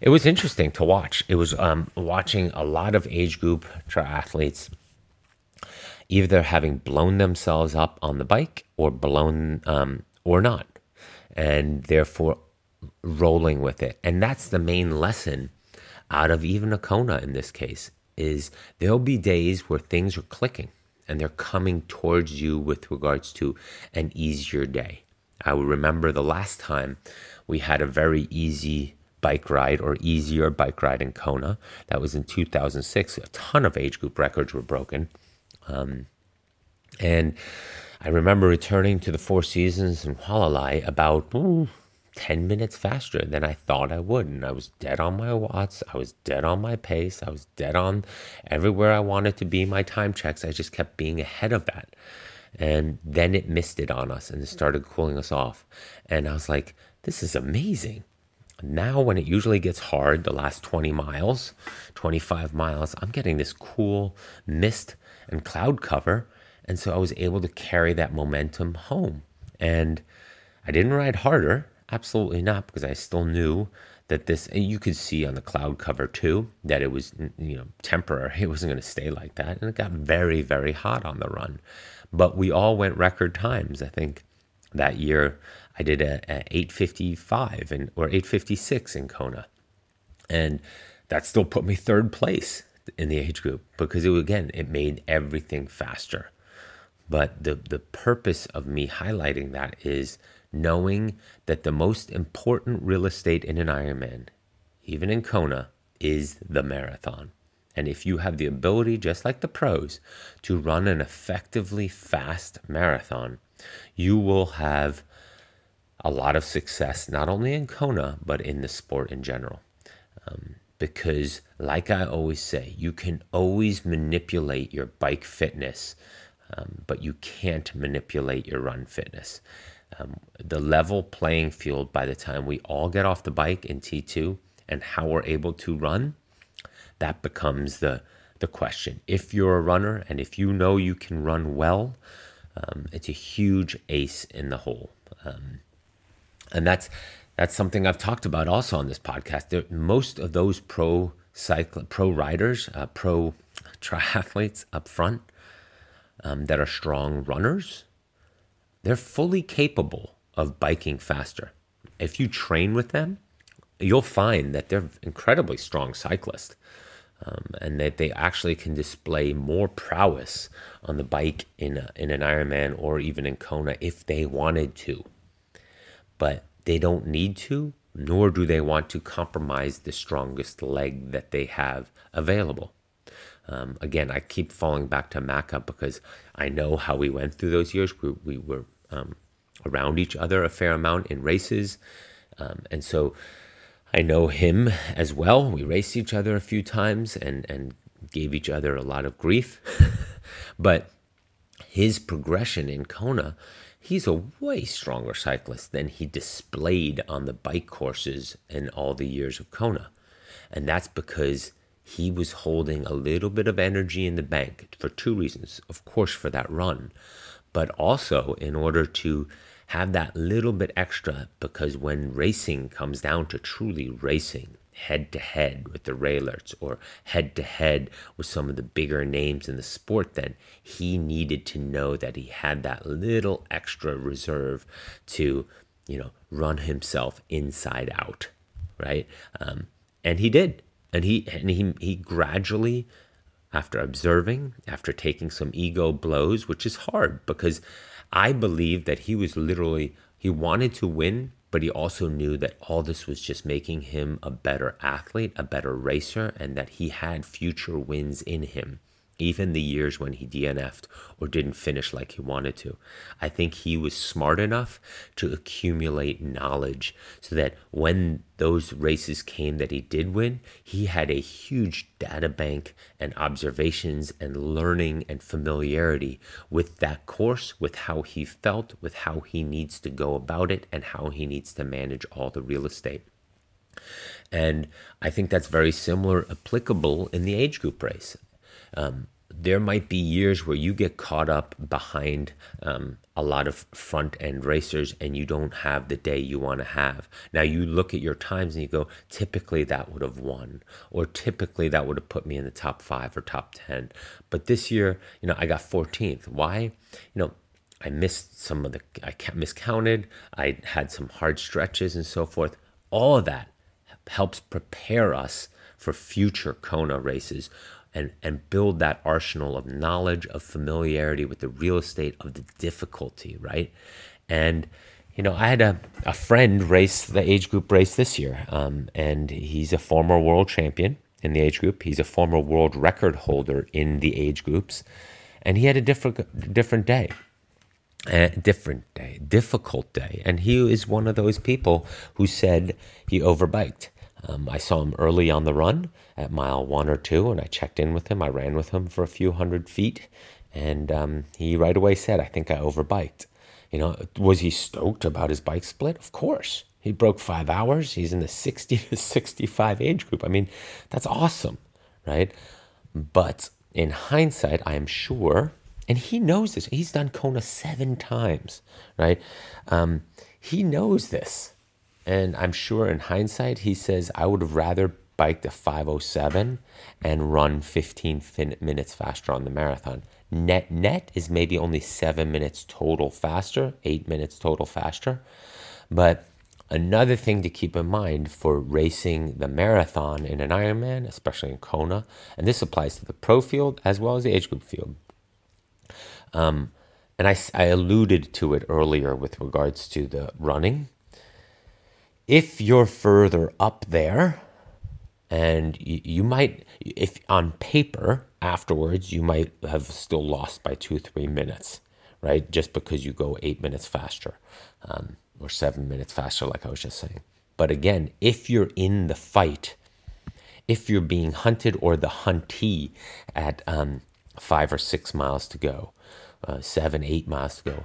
it was interesting to watch. It was um, watching a lot of age group triathletes either having blown themselves up on the bike or blown um, or not, and therefore rolling with it. And that's the main lesson out of even a Kona in this case is there'll be days where things are clicking and they're coming towards you with regards to an easier day. I remember the last time we had a very easy bike ride or easier bike ride in Kona. That was in 2006. A ton of age group records were broken. Um, and I remember returning to the Four Seasons in Hualalai about ooh, 10 minutes faster than I thought I would. And I was dead on my watts. I was dead on my pace. I was dead on everywhere I wanted to be. My time checks, I just kept being ahead of that. And then it missed it on us and it started cooling us off. And I was like, this is amazing. Now, when it usually gets hard, the last 20 miles, 25 miles, I'm getting this cool mist and cloud cover and so I was able to carry that momentum home. And I didn't ride harder, absolutely not, because I still knew that this, and you could see on the cloud cover too, that it was, you know, temporary. It wasn't going to stay like that. And it got very, very hot on the run. But we all went record times. I think that year I did a, a 855 and, or 856 in Kona. And that still put me third place in the age group because it again it made everything faster but the, the purpose of me highlighting that is knowing that the most important real estate in an Ironman, even in Kona, is the marathon. And if you have the ability, just like the pros, to run an effectively fast marathon, you will have a lot of success, not only in Kona, but in the sport in general. Um, because, like I always say, you can always manipulate your bike fitness um, but you can't manipulate your run fitness. Um, the level playing field by the time we all get off the bike in T2 and how we're able to run, that becomes the, the question. If you're a runner and if you know you can run well, um, it's a huge ace in the hole. Um, and that's that's something I've talked about also on this podcast. There, most of those pro cycle, pro riders, uh, pro triathletes up front, um, that are strong runners, they're fully capable of biking faster. If you train with them, you'll find that they're incredibly strong cyclists. Um, and that they actually can display more prowess on the bike in a, in an Ironman or even in Kona if they wanted to. But they don't need to, nor do they want to compromise the strongest leg that they have available. Um, again, I keep falling back to Macca because I know how we went through those years. We, we were um, around each other a fair amount in races. Um, and so I know him as well. We raced each other a few times and, and gave each other a lot of grief. but his progression in Kona, he's a way stronger cyclist than he displayed on the bike courses in all the years of Kona. And that's because he was holding a little bit of energy in the bank for two reasons. Of course, for that run, but also in order to have that little bit extra because when racing comes down to truly racing, head to head with the Raelerts or head to head with some of the bigger names in the sport, then he needed to know that he had that little extra reserve to, you know, run himself inside out, right? Um, and he did, and he and he he gradually, after observing, after taking some ego blows, which is hard because I believe that he was literally he wanted to win but he also knew that all this was just making him a better athlete, a better racer, and that he had future wins in him even the years when he DNF'd or didn't finish like he wanted to. I think he was smart enough to accumulate knowledge so that when those races came that he did win, he had a huge data bank and observations and learning and familiarity with that course, with how he felt, with how he needs to go about it, and how he needs to manage all the real estate. And I think that's very similar, applicable in the age group race. Um, there might be years where you get caught up behind um, a lot of front end racers and you don't have the day you want to have. Now you look at your times and you go, typically that would have won, or typically that would have put me in the top five or top 10. But this year, you know, I got 14th. Why? You know, I missed some of the, I miscounted, I had some hard stretches and so forth. All of that helps prepare us for future Kona races and, and build that arsenal of knowledge, of familiarity with the real estate, of the difficulty, right? And, you know, I had a, a friend race the age group race this year, um, and he's a former world champion in the age group. He's a former world record holder in the age groups, and he had a different different day. A different day, difficult day. And he is one of those people who said he overbiked. Um, I saw him early on the run at mile one or two, and I checked in with him. I ran with him for a few hundred feet, and um, he right away said, "I think I overbiked." You know, was he stoked about his bike split? Of course. He broke five hours. He's in the 60 to 65 age group. I mean, that's awesome, right? But in hindsight, I am sure, and he knows this. He's done Kona seven times, right? Um, he knows this and I'm sure in hindsight, he says, I would have rather biked a 507 and run 15 fin- minutes faster on the marathon. Net net is maybe only seven minutes total faster, eight minutes total faster. But another thing to keep in mind for racing the marathon in an Ironman, especially in Kona, and this applies to the pro field as well as the age group field. Um, and I, I alluded to it earlier with regards to the running if you're further up there, and you, you, might, if on paper afterwards, you might have still lost by two, three minutes, right? Just because you go eight minutes faster um, or seven minutes faster, like I was just saying. But again, if you're in the fight, if you're being hunted or the huntee at um, five or six miles to go, uh, seven, eight miles to go,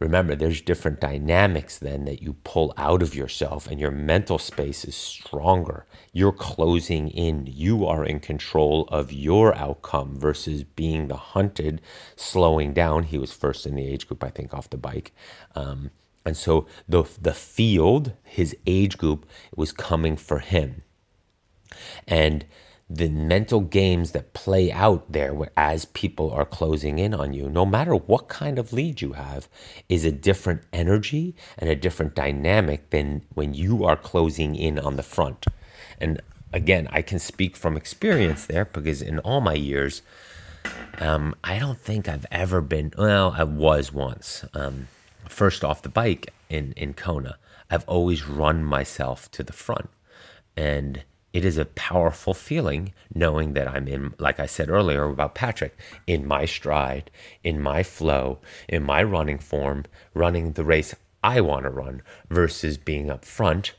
Remember, there's different dynamics then that you pull out of yourself, and your mental space is stronger. You're closing in. You are in control of your outcome versus being the hunted, slowing down. He was first in the age group, I think, off the bike. Um, and so the, the field, his age group, was coming for him. And the mental games that play out there as people are closing in on you, no matter what kind of lead you have, is a different energy and a different dynamic than when you are closing in on the front. And again, I can speak from experience there because in all my years, um, I don't think I've ever been, well, I was once, um, first off the bike in, in Kona. I've always run myself to the front. And it is a powerful feeling knowing that I'm in, like I said earlier about Patrick, in my stride, in my flow, in my running form, running the race I want to run versus being up front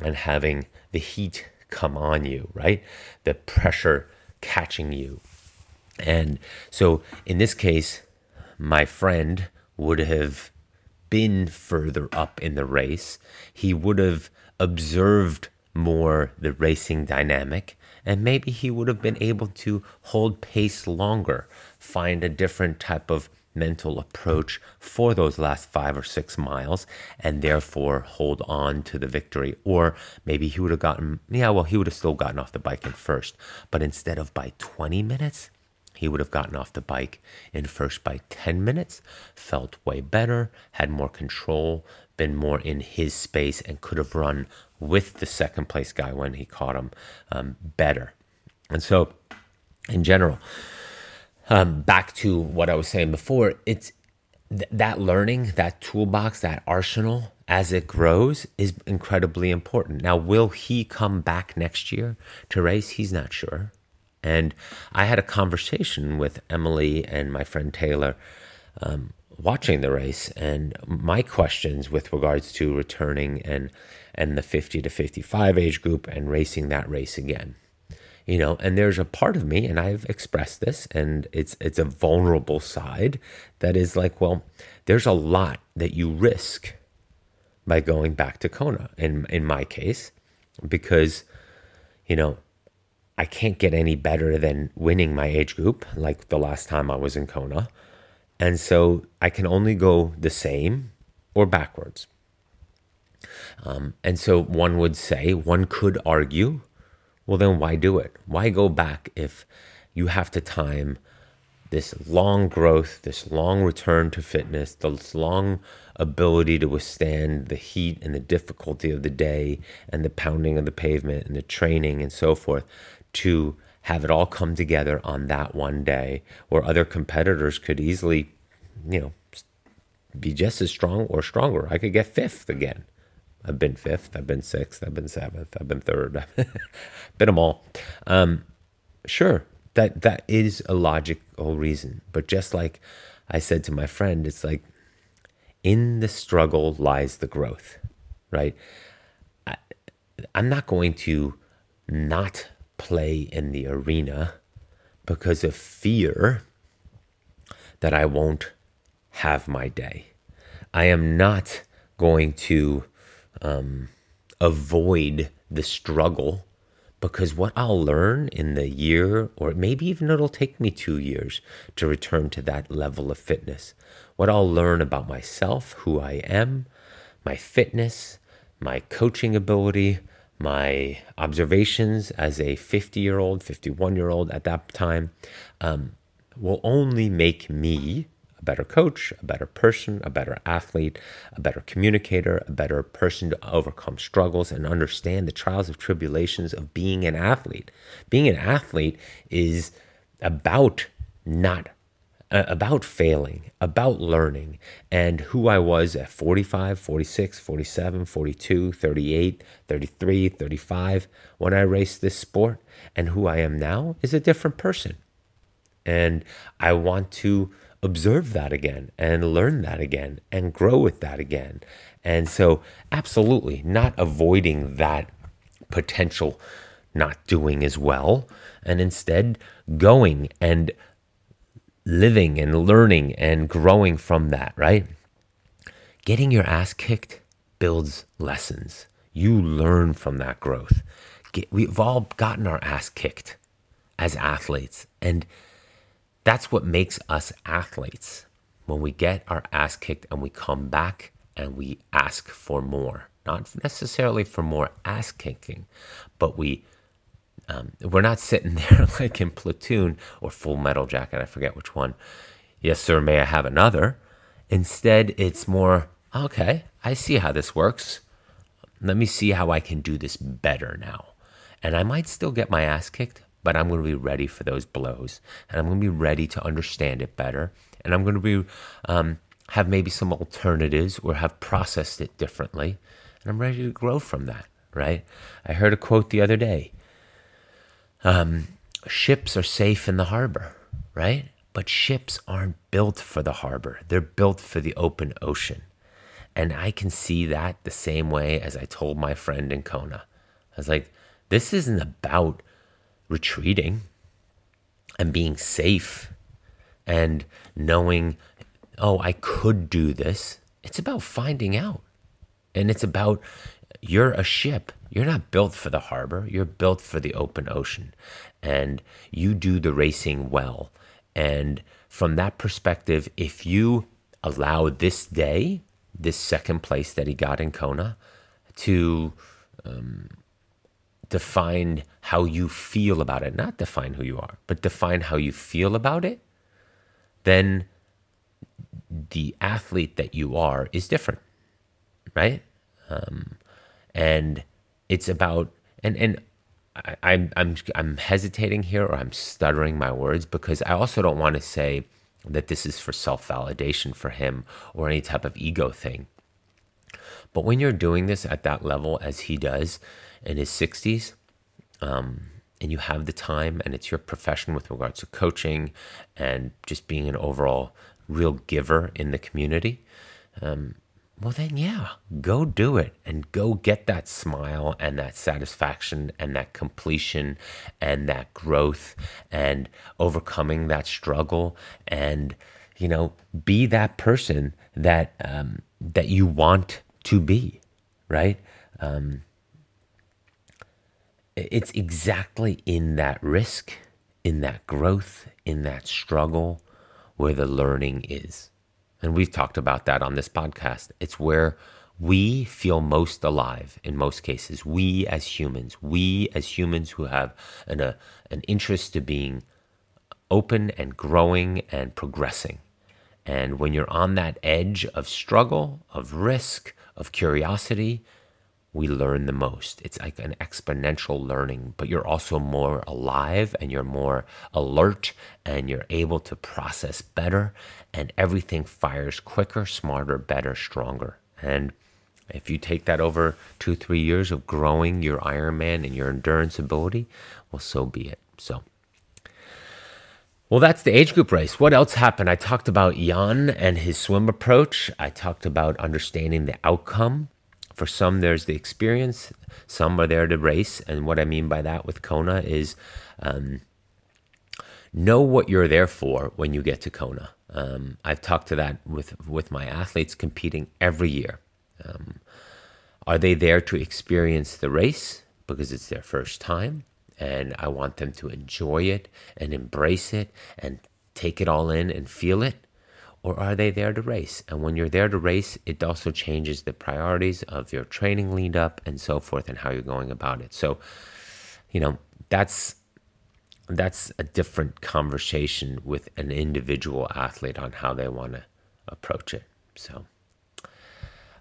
and having the heat come on you, right? The pressure catching you. And so in this case, my friend would have been further up in the race. He would have observed more the racing dynamic, and maybe he would have been able to hold pace longer, find a different type of mental approach for those last five or six miles and therefore hold on to the victory. Or maybe he would have gotten, yeah, well, he would have still gotten off the bike in first, but instead of by 20 minutes, he would have gotten off the bike in first by 10 minutes, felt way better, had more control, been more in his space, and could have run with the second place guy when he caught him um, better. And so, in general, um, back to what I was saying before, it's th- that learning, that toolbox, that arsenal as it grows is incredibly important. Now, will he come back next year to race? He's not sure. And I had a conversation with Emily and my friend Taylor um, watching the race, and my questions with regards to returning and and the 50 to 55 age group and racing that race again. You know and there's a part of me and i've expressed this and it's it's a vulnerable side that is like well there's a lot that you risk by going back to kona in in my case because you know i can't get any better than winning my age group like the last time i was in kona and so i can only go the same or backwards um, and so one would say one could argue well, then why do it? Why go back if you have to time this long growth, this long return to fitness, this long ability to withstand the heat and the difficulty of the day and the pounding of the pavement and the training and so forth to have it all come together on that one day where other competitors could easily, you know, be just as strong or stronger. I could get fifth again. I've been fifth, I've been sixth, I've been seventh, I've been third, been them all. Um, sure, that that is a logical reason, but just like I said to my friend, it's like in the struggle lies the growth, right? I, I'm not going to not play in the arena because of fear that I won't have my day. I am not going to um, avoid the struggle because what I'll learn in the year, or maybe even it'll take me two years to return to that level of fitness, what I'll learn about myself, who I am, my fitness, my coaching ability, my observations as a 50 year old, 51 year old at that time, um, will only make me a better coach, a better person, a better athlete, a better communicator, a better person to overcome struggles and understand the trials of tribulations of being an athlete. Being an athlete is about not uh, about failing, about learning, and who I was at 45, 46, 47, 42, 38, 33, 35 when I raced this sport, and who I am now is a different person. And I want to observe that again and learn that again and grow with that again. And so, absolutely not avoiding that potential not doing as well, and instead going and living and learning and growing from that, right? Getting your ass kicked builds lessons. You learn from that growth. Get, we've all gotten our ass kicked as athletes. And that's what makes us athletes. When we get our ass kicked and we come back and we ask for more, not necessarily for more ass kicking, but we um, we're not sitting there like in platoon or full metal jacket. I forget which one. Yes, sir. May I have another? Instead, it's more okay. I see how this works. Let me see how I can do this better now. And I might still get my ass kicked, but I'm going to be ready for those blows, and I'm going to be ready to understand it better, and I'm going to be um, have maybe some alternatives or have processed it differently, and I'm ready to grow from that. Right? I heard a quote the other day. Um, ships are safe in the harbor, right? But ships aren't built for the harbor. They're built for the open ocean. And I can see that the same way as I told my friend in Kona. I was like, this isn't about retreating and being safe and knowing oh, I could do this. It's about finding out. And it's about you're a ship. You're not built for the harbor. You're built for the open ocean. And you do the racing well. And from that perspective, if you allow this day, this second place that he got in Kona, to um, define how you feel about it, not define who you are, but define how you feel about it, then the athlete that you are is different, right? Um, and it's about and and I, I'm I'm I'm hesitating here or I'm stuttering my words because I also don't want to say that this is for self validation for him or any type of ego thing. But when you're doing this at that level as he does in his 60s, um, and you have the time and it's your profession with regards to coaching and just being an overall real giver in the community, um, well, then, yeah, go do it and go get that smile and that satisfaction and that completion and that growth and overcoming that struggle and, you know, be that person that, um, that you want to be, right? Um, it's exactly in that risk, in that growth, in that struggle where the learning is. And we've talked about that on this podcast. It's where we feel most alive in most cases. We as humans, we as humans who have an, a, an interest to being open and growing and progressing. And when you're on that edge of struggle, of risk, of curiosity, we learn the most. It's like an exponential learning, but you're also more alive and you're more alert and you're able to process better and everything fires quicker, smarter, better, stronger. And if you take that over two, three years of growing your Ironman and your endurance ability, well, so be it. So, well, that's the age group race. What else happened? I talked about Jan and his swim approach. I talked about understanding the outcome for some, there's the experience, some are there to race. And what I mean by that with Kona is um, know what you're there for when you get to Kona. Um, I've talked to that with, with my athletes competing every year. Um, are they there to experience the race because it's their first time? And I want them to enjoy it and embrace it and take it all in and feel it or are they there to race? And when you're there to race, it also changes the priorities of your training lead up and so forth and how you're going about it. So, you know, that's that's a different conversation with an individual athlete on how they want to approach it. So,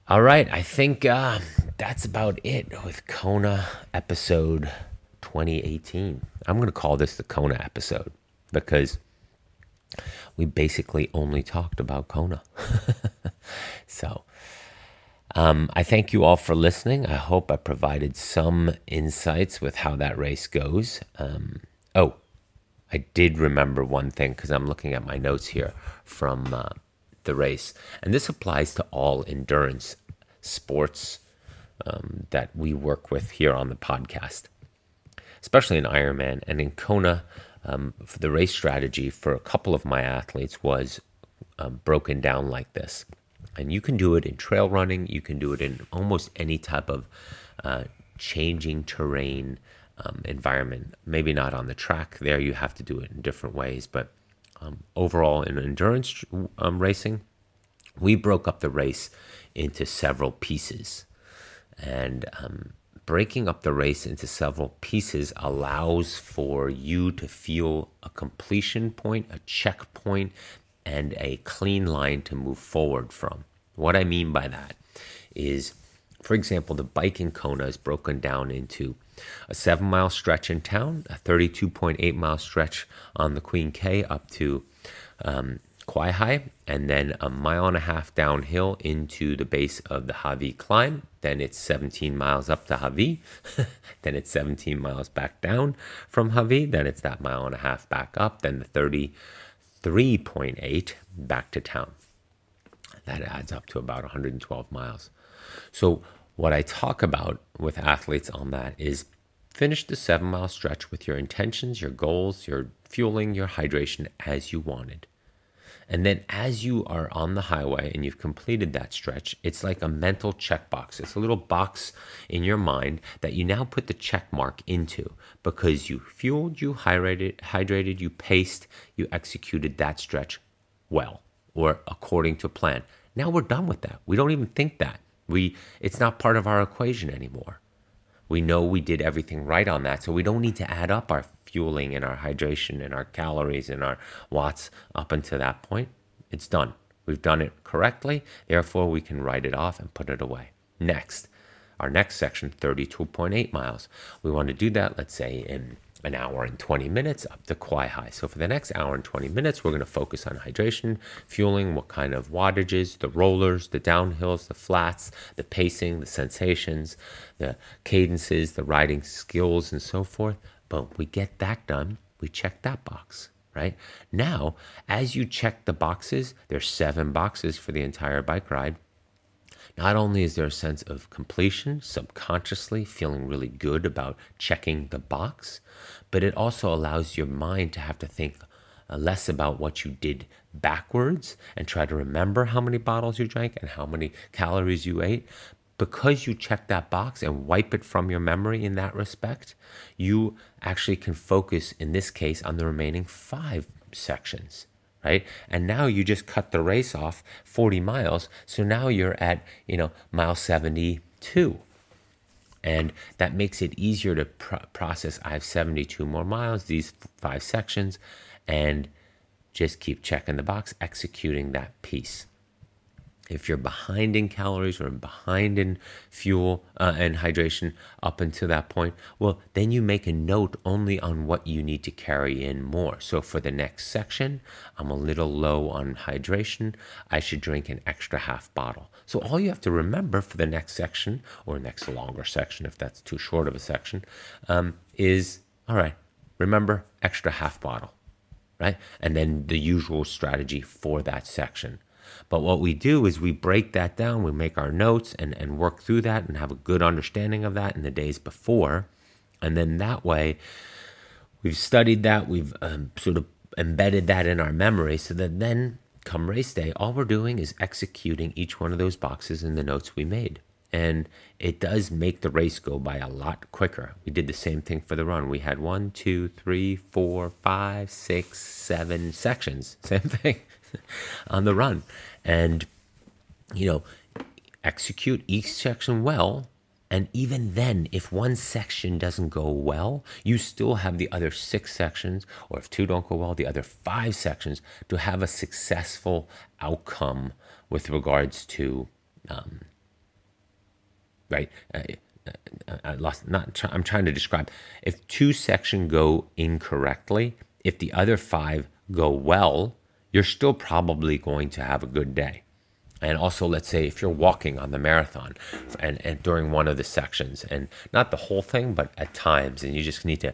all right, I think uh, that's about it with Kona episode 2018. I'm going to call this the Kona episode because we basically only talked about Kona. so um, I thank you all for listening. I hope I provided some insights with how that race goes. Um, oh, I did remember one thing because I'm looking at my notes here from uh, the race. And this applies to all endurance sports um, that we work with here on the podcast, especially in Ironman and in Kona um, the race strategy for a couple of my athletes was um, broken down like this. And you can do it in trail running, you can do it in almost any type of uh, changing terrain um, environment. Maybe not on the track, there you have to do it in different ways. But um, overall, in endurance um, racing, we broke up the race into several pieces. And um, breaking up the race into several pieces allows for you to feel a completion point, a checkpoint, and a clean line to move forward from. What I mean by that is, for example, the bike in Kona is broken down into a seven mile stretch in town, a 32.8 mile stretch on the Queen K up to um, Kawaihae, and then a mile and a half downhill into the base of the Hawi climb. Then it's 17 miles up to Hawi. then it's 17 miles back down from Hawi. Then it's that mile and a half back up. Then the 33.8 back to town. That adds up to about 112 miles. So, what I talk about with athletes on that is finish the seven mile stretch with your intentions, your goals, your fueling, your hydration as you wanted And then as you are on the highway and you've completed that stretch, it's like a mental checkbox. It's a little box in your mind that you now put the check mark into because you fueled, you hydrated, hydrated, you paced, you executed that stretch well or according to plan. Now we're done with that. We don't even think that. We it's not part of our equation anymore. We know we did everything right on that, so we don't need to add up our fueling and our hydration and our calories and our watts up until that point. It's done. We've done it correctly, therefore we can write it off and put it away. Next, our next section, 32.8 miles. We want to do that, let's say, in an hour and 20 minutes up to Kawaihae. So for the next hour and 20 minutes, we're going to focus on hydration, fueling, what kind of wattages, the rollers, the downhills, the flats, the pacing, the sensations, the cadences, the riding skills, and so forth. But we get that done, we check that box, right? Now, as you check the boxes, there's seven boxes for the entire bike ride. Not only is there a sense of completion, subconsciously feeling really good about checking the box, but it also allows your mind to have to think uh, less about what you did backwards and try to remember how many bottles you drank and how many calories you ate. Because you check that box and wipe it from your memory in that respect, you actually can focus, in this case, on the remaining five sections right? And now you just cut the race off 40 miles. So now you're at, you know, mile 72. And that makes it easier to pr- process. I have 72 more miles, these five sections, and just keep checking the box, executing that piece. If you're behind in calories or behind in fuel uh, and hydration up until that point, well, then you make a note only on what you need to carry in more. So for the next section, I'm a little low on hydration. I should drink an extra half bottle. So all you have to remember for the next section or next longer section, if that's too short of a section, um, is all right, remember extra half bottle, right? And then the usual strategy for that section. But what we do is we break that down, we make our notes and, and work through that and have a good understanding of that in the days before. And then that way, we've studied that, we've um, sort of embedded that in our memory so that then come race day, all we're doing is executing each one of those boxes in the notes we made. And it does make the race go by a lot quicker. We did the same thing for the run. We had one, two, three, four, five, six, seven sections. Same thing. on the run. And, you know, execute each section well. And even then, if one section doesn't go well, you still have the other six sections, or if two don't go well, the other five sections to have a successful outcome with regards to, um, right? Uh, uh I lost. Not. I'm trying to describe. If two section go incorrectly, if the other five go well, you're still probably going to have a good day. And also, let's say if you're walking on the marathon and, and during one of the sections, and not the whole thing, but at times, and you just need to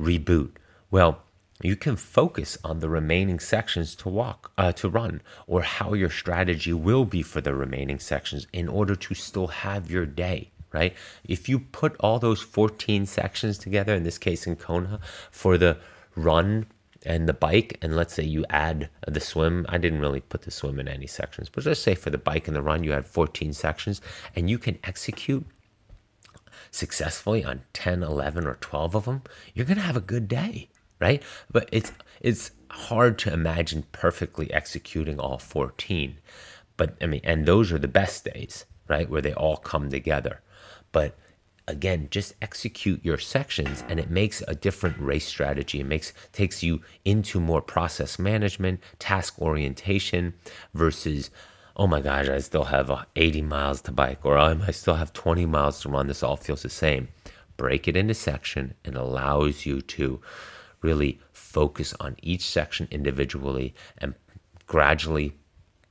reboot. Well, you can focus on the remaining sections to walk, uh, to run, or how your strategy will be for the remaining sections in order to still have your day right? If you put all those 14 sections together, in this case in Kona, for the run and the bike, and let's say you add the swim. I didn't really put the swim in any sections, but let's say for the bike and the run, you had 14 sections, and you can execute successfully on 10, 11, or 12 of them, you're going to have a good day, right? But it's it's hard to imagine perfectly executing all 14. But I mean, and those are the best days, right? Where they all come together. But again just execute your sections and it makes a different race strategy. It makes takes you into more process management task orientation versus oh my gosh i still have uh, 80 miles to bike or i still have 20 miles to run. This all feels the same. Break it into section and allows you to really focus on each section individually and gradually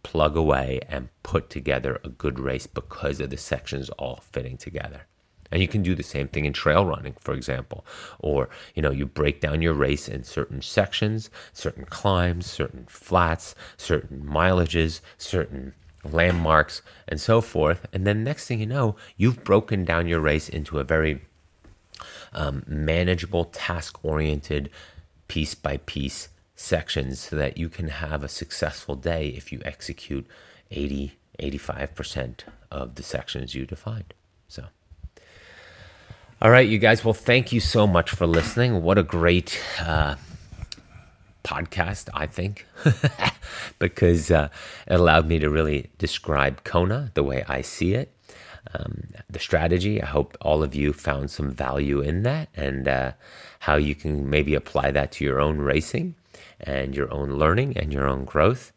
plug away and put together a good race because of the sections all fitting together and you can do the same thing in trail running, for example. Or, you know, you break down your race in certain sections, certain climbs, certain flats, certain mileages, certain landmarks, and so forth. And then next thing you know, you've broken down your race into a very um, manageable, task oriented, piece by piece sections so that you can have a successful day if you execute 80, 85% of the sections you defined. So, all right, you guys. Well, thank you so much for listening. What a great uh, podcast, I think, because uh, it allowed me to really describe Kona the way I see it. Um, the strategy. I hope all of you found some value in that and uh, how you can maybe apply that to your own racing and your own learning and your own growth.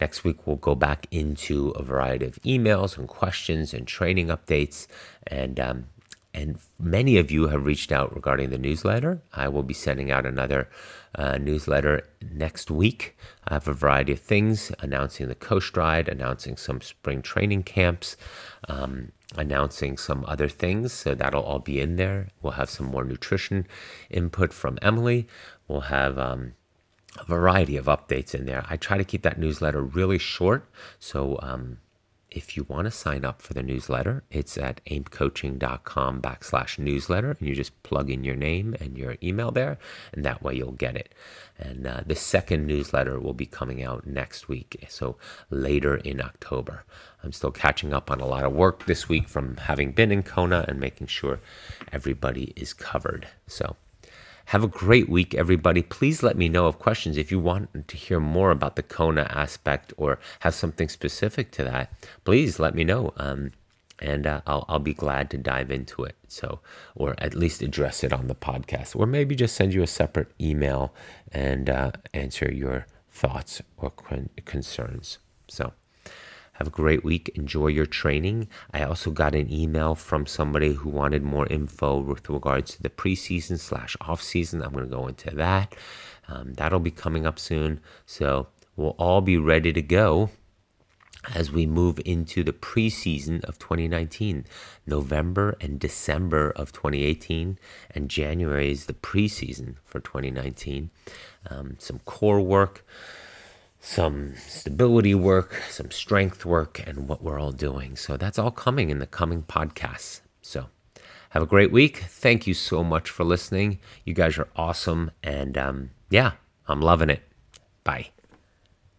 Next week, we'll go back into a variety of emails and questions and training updates. And, um, and many of you have reached out regarding the newsletter. I will be sending out another uh, newsletter next week. I have a variety of things announcing the Coast Ride, announcing some spring training camps, um, announcing some other things. So that'll all be in there. We'll have some more nutrition input from Emily. We'll have um, a variety of updates in there. I try to keep that newsletter really short. So um, if you want to sign up for the newsletter, it's at aimcoaching.com backslash newsletter. And you just plug in your name and your email there, and that way you'll get it. And uh, the second newsletter will be coming out next week, so later in October. I'm still catching up on a lot of work this week from having been in Kona and making sure everybody is covered. So have a great week, everybody. Please let me know of questions if you want to hear more about the Kona aspect or have something specific to that. Please let me know. Um, and uh, I'll, I'll be glad to dive into it. So, or at least address it on the podcast, or maybe just send you a separate email and uh, answer your thoughts or con- concerns. So, have a great week. Enjoy your training. I also got an email from somebody who wanted more info with regards to the preseason slash off season. I'm going to go into that. Um, that'll be coming up soon. So we'll all be ready to go as we move into the preseason of 2019. November and December of 2018, and January is the preseason for 2019. Um, some core work some stability work, some strength work, and what we're all doing. So that's all coming in the coming podcasts. So have a great week. Thank you so much for listening. You guys are awesome. And um, yeah, I'm loving it. Bye.